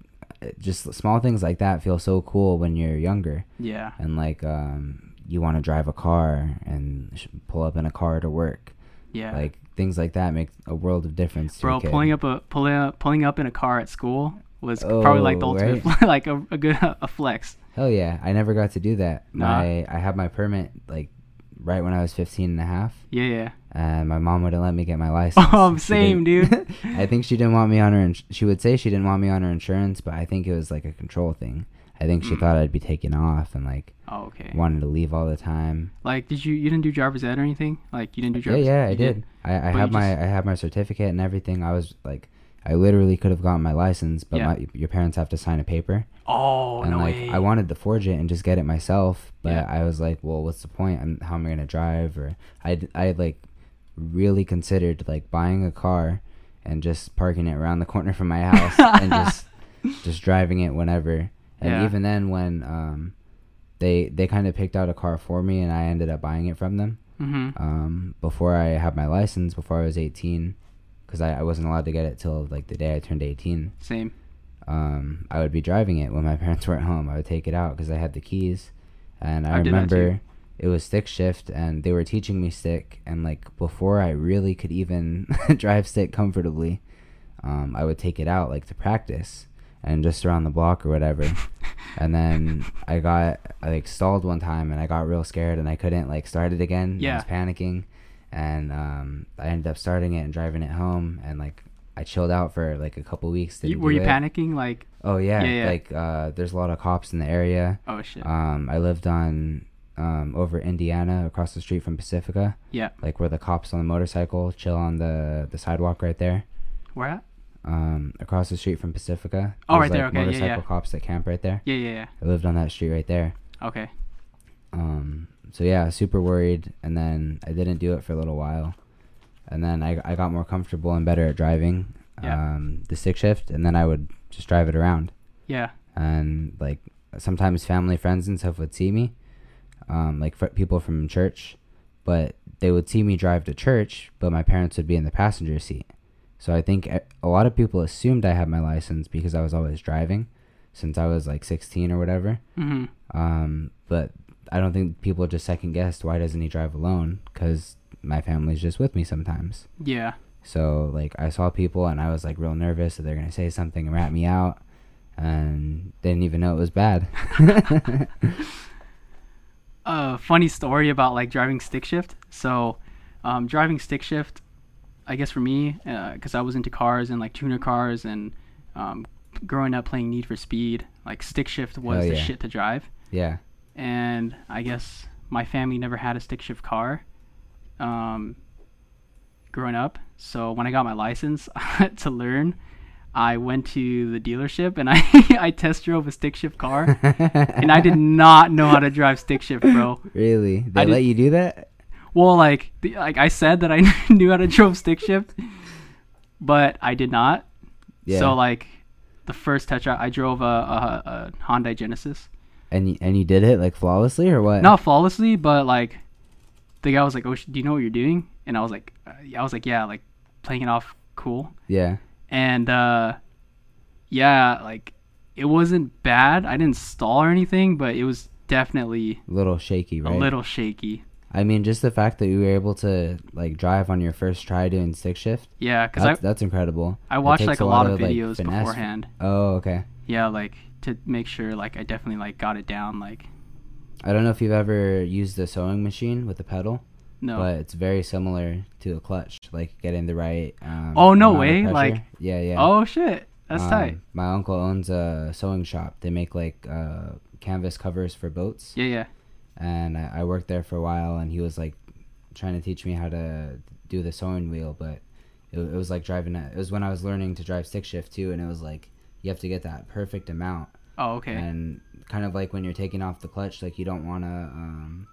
just small things like that feel so cool when you're younger Yeah, and like um you want to drive a car and sh- pull up in a car to work. yeah. Like things like that make a world of difference. Bro, pulling up a pulling up, pulling up in a car at school was probably like the Oh, ultimate, like a, a good a flex. Hell yeah, I never got to do that. Nah. My I had my permit like right when I was 15 and a half. Yeah, yeah. And my mom wouldn't let me get my license. Oh, She same, dude. I think she didn't want me on her. Ins- she would say she didn't want me on her insurance, but I think it was like a control thing. I think she Mm. thought I'd be taken off and like Oh, okay. wanted to leave all the time. Like, did you you didn't do driver's ed or anything? Like, you didn't do Yeah, driver's yeah, I you did. I, I have my just- I have my certificate and everything. I was like, I literally could have gotten my license, but Yeah. my, your parents have to sign a paper, Oh, and no like way. I wanted to forge it and just get it myself, but Yeah. I was like, well, what's the point? I'm, how am I gonna drive? Or I I like really considered like buying a car and just parking it around the corner from my house and just just driving it whenever. And Yeah. even then, when um, they they kind of picked out a car for me, and I ended up buying it from them hmm um, before I had my license, before I was 18, because I, I wasn't allowed to get it till like the day I turned 18. Same. Um, I would be driving it when my parents weren't home. I would take it out because I had the keys, and I, I did that too. remember it was stick shift, and they were teaching me stick, and like before I really could even drive stick comfortably, um, I would take it out like to practice and just around the block or whatever. and then I got I like stalled one time and I got real scared and I couldn't like start it again. and I Yeah. was panicking, and um, I ended up starting it and driving it home and like I chilled out for like a couple weeks. You- were you it. panicking? Like, Oh yeah, Yeah, yeah. like uh, there's a lot of cops in the area. oh shit. Um, I lived on um, over Indiana, across the street from Pacifica, yeah. like where the cops on the motorcycle chill on the the sidewalk right there. Where at? Um, across the street from Pacifica. Oh, right there, like, okay, yeah, Motorcycle yeah. cops that camp right there. Yeah, yeah, yeah. I lived on that street right there. Okay. Um, so yeah, super worried, and then I didn't do it for a little while, and then I I got more comfortable and better at driving. Yeah. Um, the stick shift, and then I would just drive it around. Yeah. and like sometimes family friends and stuff would see me um, like fr- people from church but they would see me drive to church but my parents would be in the passenger seat so i think a lot of people assumed i had my license because i was always driving since i was like 16 or whatever Mm-hmm. um, but i don't think people just second guessed why doesn't he drive alone because my family's just with me sometimes Yeah. so like I saw people and I was like real nervous that they're gonna say something and rat me out, and didn't even know it was bad. a funny story about like driving stick shift. So, um, driving stick shift, I guess for me, because I was into cars and like tuner cars and um, growing up playing Need for Speed, like stick shift was Hell the shit to drive. yeah, And I guess my family never had a stick shift car um, growing up. So when I got my license to learn, I went to the dealership and I, I test drove a stick shift car. and I did not know how to drive stick shift, bro. really. They I did- let you do that? Well, like, the, like I said that I knew how to drive stick shift, but I did not. Yeah. So like, the first test drive, I drove a, a, a Hyundai Genesis. and you, and you did it like flawlessly or what? Not flawlessly, but like, the guy was like, "Oh, sh- do you know what you're doing?" And I was like, uh, I was like, "Yeah," like playing it off cool. Yeah. And uh, yeah, like it wasn't bad. I didn't stall or anything, but it was definitely A little shaky, right? a little shaky. I mean, just the fact that you were able to like drive on your first try doing stick shift. Yeah, because That's, that's incredible. I watched like a lot of videos finesse. beforehand. Oh, okay. Yeah, like to make sure like I definitely like got it down. Like I don't know if you've ever used a sewing machine with a pedal. No, but it's very similar to a clutch, like getting the right. Um, Oh, no way, like- yeah, yeah. oh shit, that's Um, tight. My uncle owns a sewing shop. They make like uh, canvas covers for boats, Yeah, yeah, and I, I worked there for a while. And he was like trying to teach me how to do the sewing wheel, but it, it was like driving. A, it was when I was learning to drive stick shift too, and it was like you have to get that perfect amount, oh okay. and kind of like when you're taking off the clutch, like you don't want to. Um,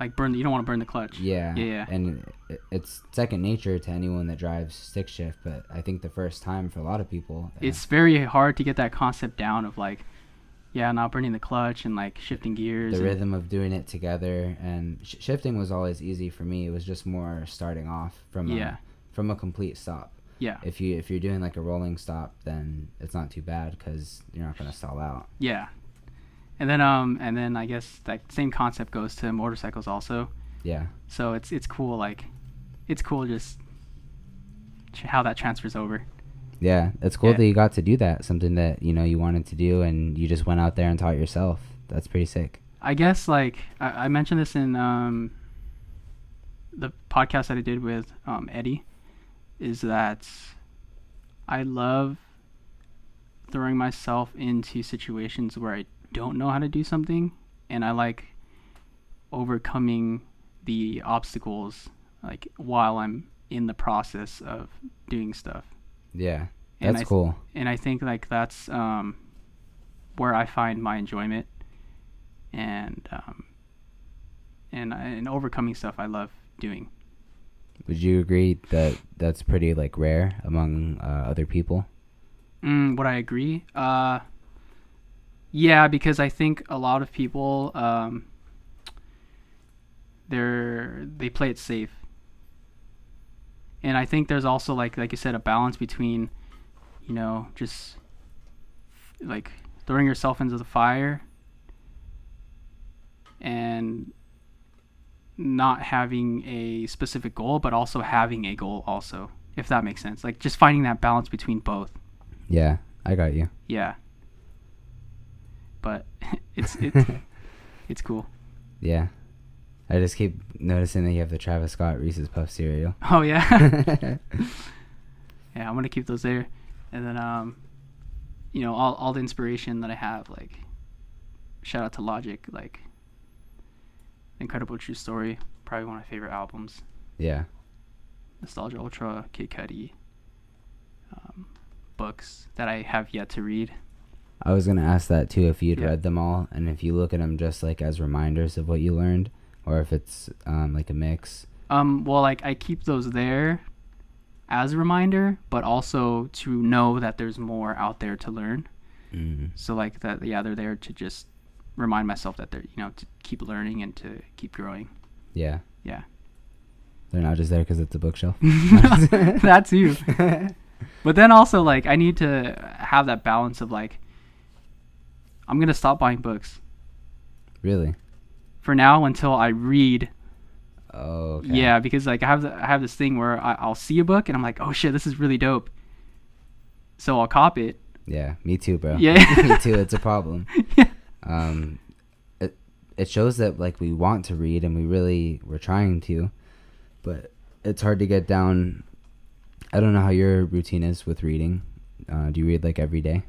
like burn. You don't want to burn the clutch. Yeah, Yeah, yeah. and it's second nature to anyone that drives stick shift. But I think the first time for a lot of people, uh, It's very hard to get that concept down of like, yeah, not burning the clutch and like shifting gears. the rhythm of doing it together. And sh- shifting was always easy for me. It was just more starting off from Yeah, a, from a complete stop. yeah, If you if you're doing like a rolling stop, then it's not too bad because you're not gonna stall out. yeah. And then um and then I guess that same concept goes to motorcycles also. Yeah, So it's it's cool like, it's cool just how that transfers over. yeah. It's cool Yeah. that you got to do that. Something that you know you wanted to do, and you just went out there and taught yourself. That's pretty sick. I guess like I, I mentioned this in um, the podcast that I did with um, Eddie, is that I love throwing myself into situations where I don't know how to do something, and I like overcoming the obstacles like while I'm in the process of doing stuff. Yeah, And that's I, cool. and I think like that's um, where I find my enjoyment, and um, and and overcoming stuff I love doing. Would you agree that that's pretty like rare among uh, other people? Mm, would I agree? Uh, yeah, because I think a lot of people um, they're they play it safe, and I think there's also like like you said a balance between, you know, just like throwing yourself into the fire and not having a specific goal, but also having a goal also, if that makes sense. Like just finding that balance between both. Yeah, I got you. Yeah. But it's it's it's cool. Yeah. I just keep noticing that you have the Travis Scott Reese's Puff cereal. Oh yeah. yeah, I'm gonna keep those there, and then um, you know, all all the inspiration that I have, like, shout out to Logic, like, Incredible True Story, probably one of my favorite albums. yeah. Nostalgia Ultra, Kid Cudi, um, books that I have yet to read. I was gonna ask that too if you'd Yeah. read them all and if you look at them just like as reminders of what you learned, or if it's um, like a mix. Um, well, like I keep those there as a reminder, but also to know that there's more out there to learn. Mm. So like that, yeah, they're there to just remind myself that they're you know to keep learning and to keep growing. Yeah. Yeah. They're not just there because it's a bookshelf. That's you. But then also like I need to have that balance of like I'm gonna stop buying books really? for now until I read. Oh. Okay. Yeah, because like I have the, I have this thing where I, I'll see a book and I'm like, oh shit, this is really dope. So I'll cop it. Yeah. Me too, bro. Yeah. me too. It's a problem. yeah. Um, it it shows that like we want to read and we really we're trying to, but it's hard to get down. I don't know how your routine is with reading. Uh, do you read like every day,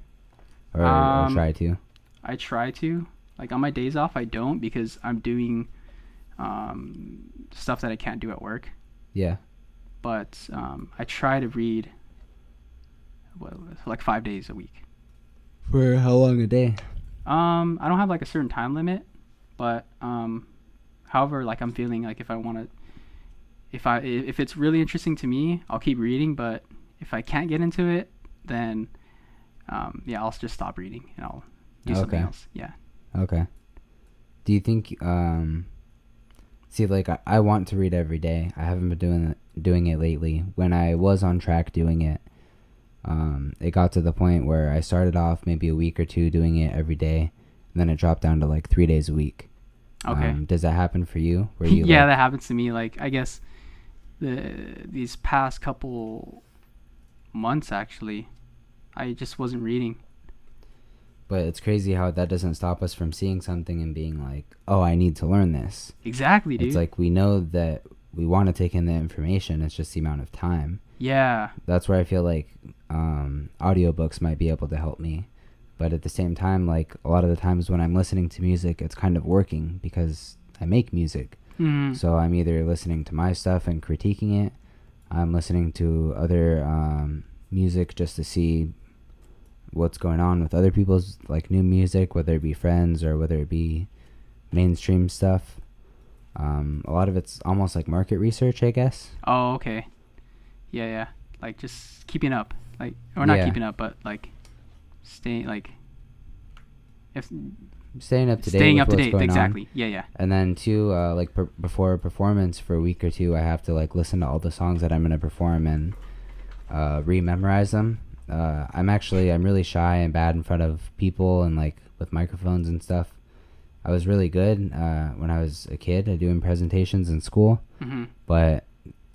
or, or Um, try to? I try to. Like on my days off, I don't because I'm doing um, stuff that I can't do at work. Yeah. But um, I try to read well, like five days a week. For how long a day? Um, I don't have like a certain time limit, but um, however, like I'm feeling like if I want to, if I if it's really interesting to me, I'll keep reading. But if I can't get into it, then um, yeah, I'll just stop reading and I'll do something Okay. else. Yeah. Okay. Do you think um see like I, I want to read every day. I haven't been doing it, doing it lately. When I was on track doing it, um it got to the point where I started off maybe a week or two doing it every day, and then it dropped down to like 3 days a week. Okay. Um, does that happen for you? Where you yeah, like, that happens to me. Like I guess the these past couple months actually, I just wasn't reading. But it's crazy how that doesn't stop us from seeing something and being like, "Oh, I need to learn this." Exactly, dude. It's like we know that we want to take in the information, it's just the amount of time. yeah, that's where I feel like um, audiobooks might be able to help me. But at the same time, like a lot of the times when I'm listening to music, it's kind of working because I make music. Mhm. So I'm either listening to my stuff and critiquing it, I'm listening to other um, music just to see what's going on with other people's like new music, whether it be friends or whether it be mainstream stuff. Um, a lot of it's almost like market research, I guess. Oh, okay. Yeah, yeah. Like just keeping up, like or not Yeah. keeping up, but like staying like if Staying up to date. staying up to date. going on. Exactly. Yeah, yeah. And then too, uh, like per- before a performance for a week or two, I have to like listen to all the songs that I'm gonna perform and uh, re-memorize them. Uh, I'm actually I'm really shy and bad in front of people and like with microphones and stuff. I was really good uh, when I was a kid at doing presentations in school, hmm but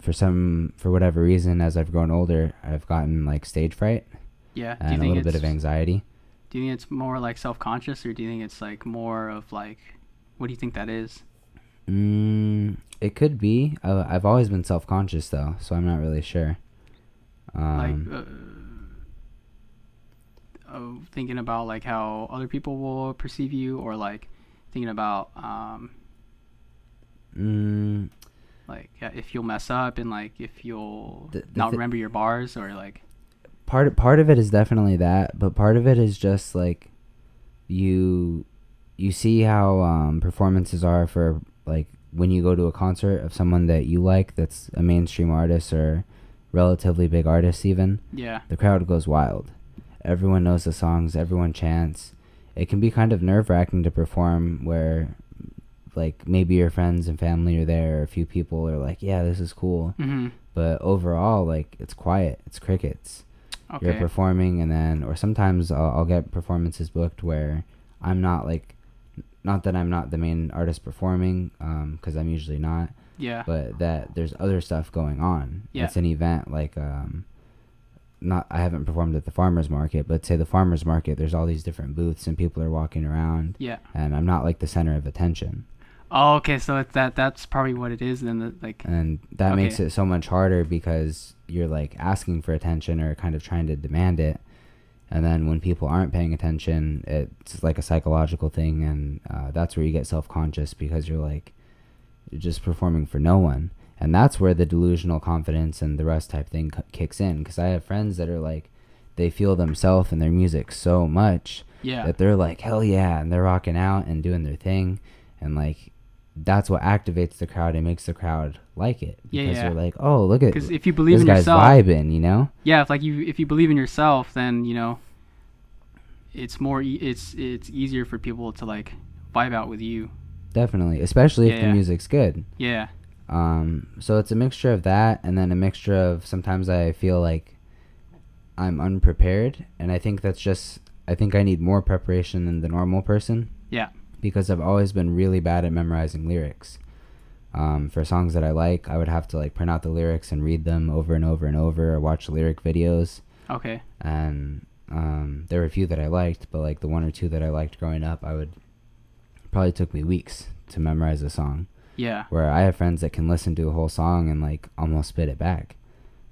for some for whatever reason, as I've grown older, I've gotten like stage fright Yeah. Do you and a little bit of anxiety. do you think it's more like self conscious or do you think it's like more of like what do you think that is? Mm, it could be. Uh, I've always been self conscious though, so I'm not really sure. Um, like uh, of thinking about like how other people will perceive you or like thinking about um Mm, like yeah, if you'll mess up and like if you'll The- the not thi- remember your bars or like part part of it is definitely that, but part of it is just like you you see how um, performances are for like when you go to a concert of someone that you like that's a mainstream artist or relatively big artist even yeah. the crowd goes wild everyone knows the songs everyone chants. It can be kind of nerve-wracking to perform where like maybe your friends and family are there or a few people are like yeah this is cool. Hmm but overall like it's quiet it's crickets. You're performing and then or sometimes I'll, I'll get performances booked where i'm not like not that i'm not the main artist performing because i'm usually not yeah. but that there's other stuff going on. Yeah. it's an event like um not I haven't performed at the farmers market, but say the farmers market, there's all these different booths and people are walking around, Yeah. and I'm not like the center of attention, Oh, okay. So it's that that's probably what it is. Then the, like and that makes it so much harder because you're like asking for attention or kind of trying to demand it, and then when people aren't paying attention, it's like a psychological thing, and uh, that's where you get self conscious because you're like you're just performing for no one. And that's where the delusional confidence and the rest type thing c- kicks in. Because I have friends that are like, they feel themselves and their music so much yeah. that they're like hell yeah and they're rocking out and doing their thing and like that's what activates the crowd and makes the crowd like it Yeah, because yeah. they're like oh look at Because if you believe this in guy's yourself, vibing you know yeah. If like you if you believe in yourself, then you know it's more e- it's it's easier for people to like vibe out with you. definitely especially if Yeah. the music's good Yeah. Um so it's a mixture of that and then a mixture of sometimes i feel like i'm unprepared and i think that's just i think i need more preparation than the normal person Yeah. because i've always been really bad at memorizing lyrics um, for songs that i like i would have to like print out the lyrics and read them over and over and over or watch lyric videos Okay. and um, there were a few that i liked but like the one or two that i liked growing up i would probably took me weeks to memorize a song Yeah. where I have friends that can listen to a whole song and like almost spit it back,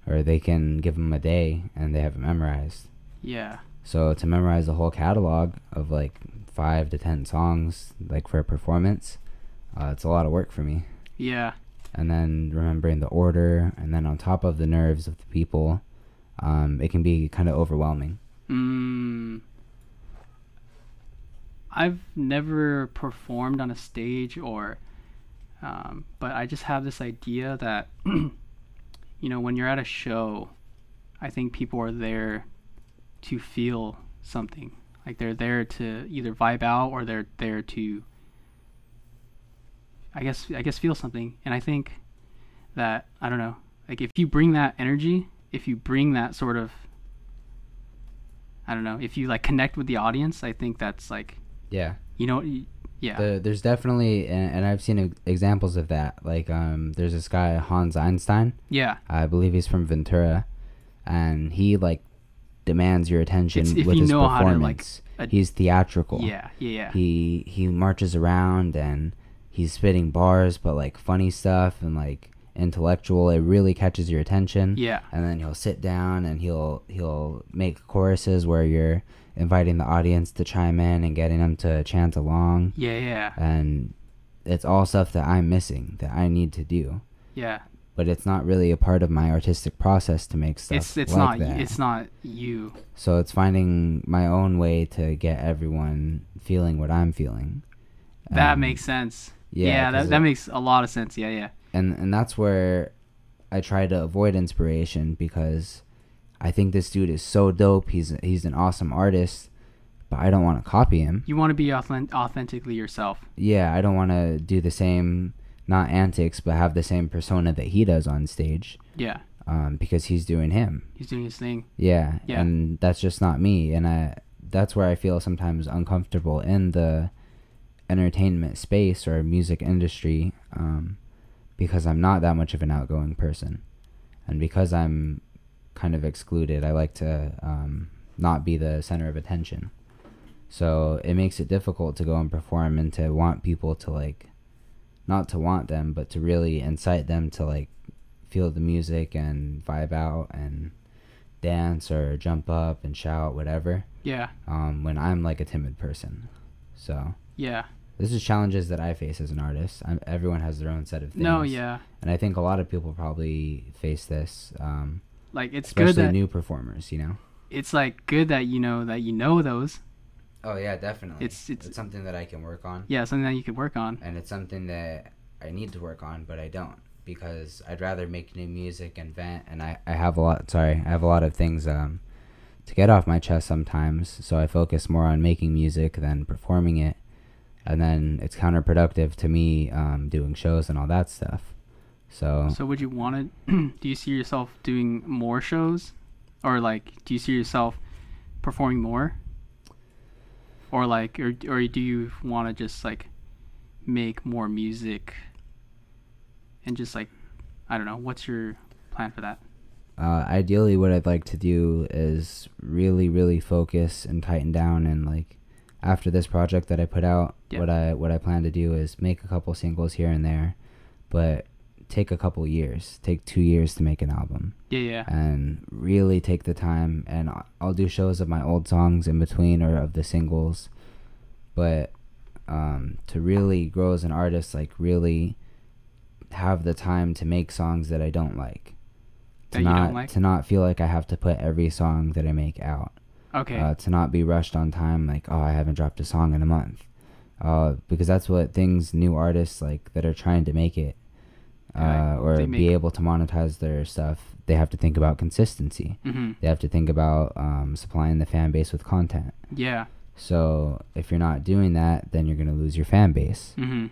or they can give them a day and they have it memorized. Yeah. So to memorize a whole catalog of like five to ten songs, like for a performance, uh, it's a lot of work for me. Yeah. And then remembering the order, and then on top of the nerves of the people, um, it can be kind of overwhelming. Mm, I've never performed on a stage or, um, but I just have this idea that, you know, when you're at a show, I think people are there to feel something. Like they're there to either vibe out or they're there to, I guess, I guess feel something. And I think that I don't know, like if you bring that energy, if you bring that sort of I don't know if you like connect with the audience. I think that's like Yeah. you know yeah The, there's definitely, and, and I've seen examples of that. Like, um, there's this guy Hans Einstein. yeah I believe he's from Ventura, and he like demands your attention It's- with his how to, like, performance. he's theatrical. yeah yeah yeah He he marches around and he's spitting bars, but like funny stuff and like intellectual. It really catches your attention. yeah And then he'll sit down and he'll he'll make choruses where you're inviting the audience to chime in and getting them to chant along. yeah yeah. And it's all stuff that I'm missing that I need to do. Yeah. But it's not really a part of my artistic process to make stuff it's it's like not that. it's not you. So it's finding my own way to get everyone feeling what I'm feeling. that Um, makes sense. yeah, yeah that, that makes a lot of sense. Yeah yeah. And and that's where I try to avoid inspiration because I think this dude is so dope. He's he's an awesome artist, but I don't want to copy him. you want to be authen- authentically yourself Yeah, I don't want to do the same not antics, but have the same persona that he does on stage. yeah Um, because he's doing him. he's doing his thing Yeah, Yeah. and that's just not me, and I that's where I feel sometimes uncomfortable in the entertainment space or music industry, um, because I'm not that much of an outgoing person, and because I'm kind of excluded, I like to um, not be the center of attention. So it makes it difficult to go and perform and to want people to like, not to want them, but to really incite them to like feel the music and vibe out and dance or jump up and shout whatever yeah. um, when i'm like a timid person. So yeah. this is challenges that i face as an artist. I'm, everyone has their own set of things. no yeah. And i think a lot of people probably face this um, like it's good especially that new performers you know it's like good that you know that you know those oh yeah definitely It's- it's- something that i can work on yeah something that you could work on and it's something that I need to work on, but I don't because I'd rather make new music and vent. And I, I have a lot. Sorry, I have a lot of things um, to get off my chest sometimes. So I focus more on making music than performing it, and then it's counterproductive to me um, doing shows and all that stuff. So So would you want to? do you see yourself doing more shows, or like, do you see yourself performing more, or like, or or do you want to just like make more music, and just like, I don't know, what's your plan for that? uh, ideally, what I'd like to do is really, really focus and tighten down. And like after this project that I put out, Yeah. what I what I plan to do is make a couple singles here and there, but take a couple years, take two years to make an album, Yeah, yeah. and really take the time. And I'll do shows of my old songs in between or of the singles, but um, to really grow as an artist, like really have the time to make songs that I don't like. That To you don't not like? to not feel like I have to put every song that I make out. Okay. Uh, to not be rushed on time, like oh I haven't dropped a song in a month, uh, because that's what things new artists like that are trying to make it, uh, or be able to monetize their stuff. They have to think about consistency. hmm They have to think about um, supplying the fan base with content. Yeah. So if you're not doing that, then you're gonna lose your fan base. hmm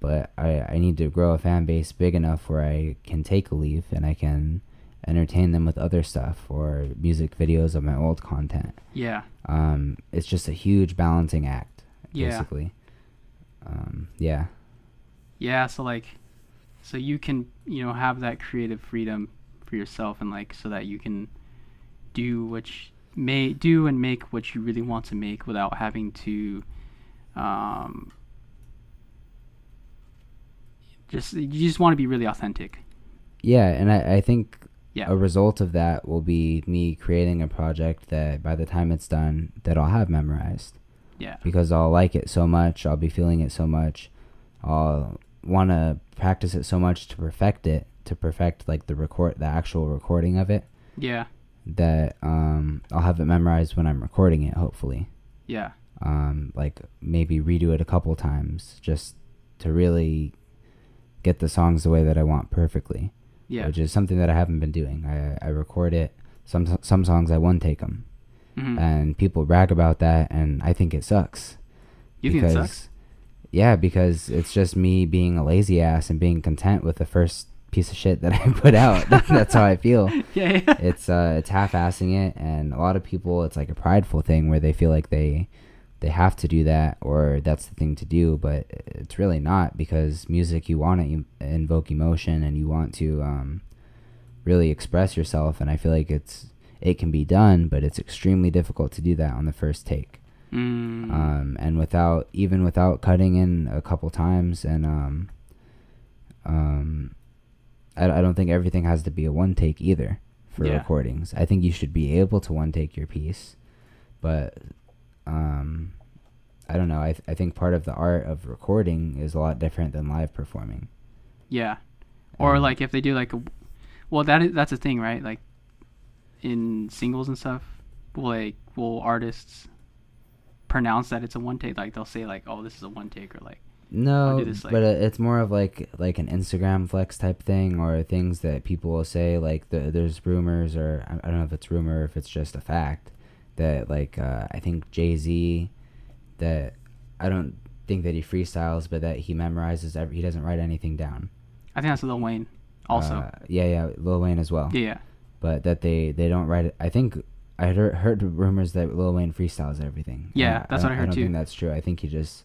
But I, I need to grow a fan base big enough where I can take a leave and I can entertain them with other stuff or music videos of my old content. Yeah. Um, it's just a huge balancing act, Yeah. basically. Um, yeah. Yeah. So like, so you can you know have that creative freedom for yourself and like so that you can do what you may do and make what you really want to make without having to um just you just want to be really authentic. Yeah, and I, I think yeah. a result of that will be me creating a project that by the time it's done that I'll have memorized. yeah. Because I'll like it so much, I'll be feeling it so much, I'll want to practice it so much to perfect it, to perfect like the record, the actual recording of it, yeah that um, I'll have it memorized when I'm recording it. Hopefully, yeah um, like maybe redo it a couple times just to really get the songs the way that I want perfectly. yeah which is something that I haven't been doing. I I record it. Some some songs I one take them, Mhm. and people brag about that, and I think it sucks. you think it sucks Yeah, because it's just me being a lazy ass and being content with the first piece of shit that I put out. That's how I feel. yeah, yeah. It's uh, it's half-assing it, and a lot of people, it's like a prideful thing where they feel like they they have to do that or that's the thing to do, but it's really not because music you want to invoke emotion and you want to um, really express yourself, and I feel like it's it can be done, but it's extremely difficult to do that on the first take Mm. um, and without even without cutting in a couple times and um, um, I, I don't think everything has to be a one take either for Yeah. recordings. I think you should be able to one take your piece, but um, I don't know. I th- I think part of the art of recording is a lot different than live performing. Yeah. Or Um, like if they do like a, well that is that's a thing right like, in singles and stuff, like will artists pronounce that it's a one take like they'll say like oh this is a one take or like No, this, like- but uh, it's more of like like an Instagram flex type thing, or things that people will say. Like the, there's rumors, or I I don't know if it's rumor, or if it's just a fact that like uh, I think Jay Z, that I don't think that he freestyles, but that he memorizes. Every, he doesn't write anything down. I think that's Lil Wayne also. Uh, yeah, yeah, Lil Wayne as well. yeah, yeah. But that they they don't write it. I think I heard, heard rumors that Lil Wayne freestyles everything. Yeah, And that's what I heard don't too. think that's true. I think he just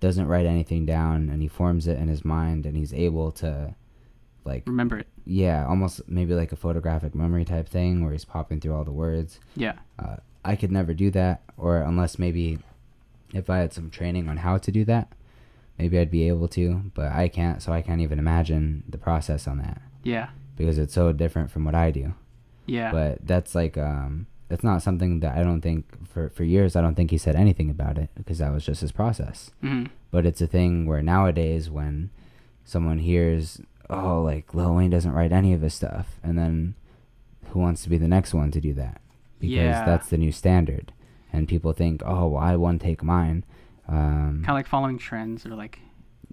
doesn't write anything down and he forms it in his mind and he's able to like Remember it. yeah almost maybe like a photographic memory type thing where he's popping through all the words Yeah. uh, i could never do that or unless maybe if i had some training on how to do that maybe i'd be able to but i can't so i can't even imagine the process on that Yeah. because it's so different from what i do Yeah. but that's like um that's not something that i don't think for for years i don't think he said anything about it because that was just his process hmm but it's a thing where nowadays when someone hears oh like Lil Wayne doesn't write any of his stuff and then who wants to be the next one to do that because Yeah. that's the new standard and people think oh well I one take mine um Kind of like following trends or like,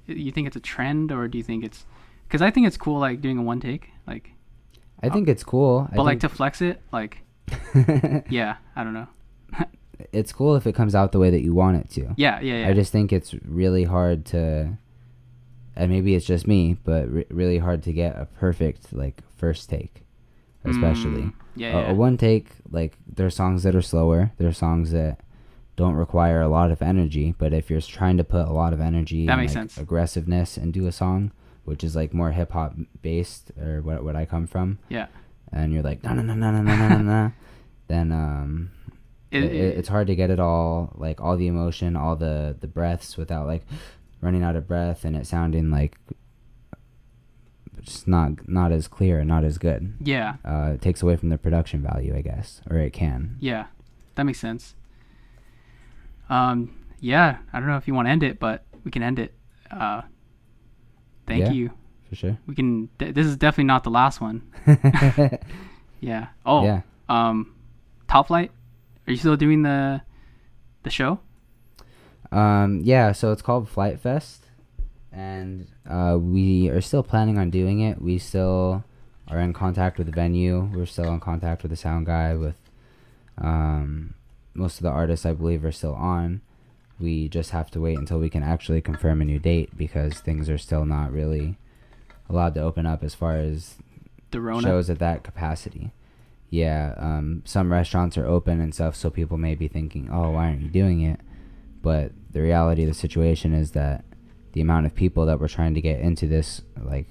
you think it's a trend or do you think it's? Because I think it's cool like doing a one take like, I think it's cool but like to flex it like yeah I don't know. it's cool if it comes out the way that you want it to Yeah. Yeah. Yeah. I just think it's really hard to, and maybe it's just me, but re- really hard to get a perfect like first take, especially. Mm, yeah. A- yeah. a, one take, like there are songs that are slower. There are songs that don't require a lot of energy. But if you're trying to put a lot of energy, That and, makes like, sense. aggressiveness into a song, which is like more hip hop based or what what I come from, yeah. and you're like no no no no no no no no, then um, It, it, it- it's hard to get it all like all the emotion, all the the breaths without like running out of breath and it sounding like just not not as clear and not as good. yeah, Uh, it takes away from the production value, I guess, or it can. yeah, that makes sense. Um, yeah, I don't know if you want to end it, but we can end it. Uh, thank Yeah. you. For sure. We can. Th- this is definitely not the last one. Yeah. Oh. Yeah. Um, Top Flight. Are you still doing the the show? Um, yeah, so it's called Flight Fest, and uh, we are still planning on doing it. We still are in contact with the venue. We're still in contact with the sound guy. With um, most of the artists, I believe, are still on. We just have to wait until we can actually confirm a new date because things are still not really allowed to open up as far as shows at that capacity. Yeah, um, some restaurants are open and stuff, so people may be thinking, "Oh, why aren't you doing it?" But the reality of the situation is that the amount of people that we're trying to get into this like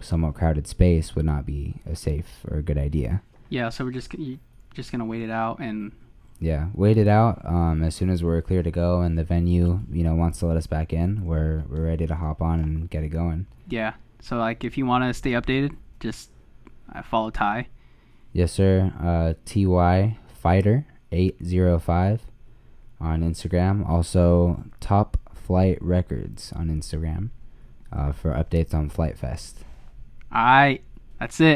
somewhat crowded space would not be a safe or a good idea. Yeah. So we're just just gonna wait it out and Yeah, wait it out. Um, as soon as we're clear to go and the venue, you know, wants to let us back in, we're we're ready to hop on and get it going. yeah. So like, if you want to stay updated, just uh, follow Ty. Yes, sir. Uh, Ty Fighter eight zero five on Instagram. Also, Top Flight Records on Instagram uh, for updates on Flight Fest. All right. That's it.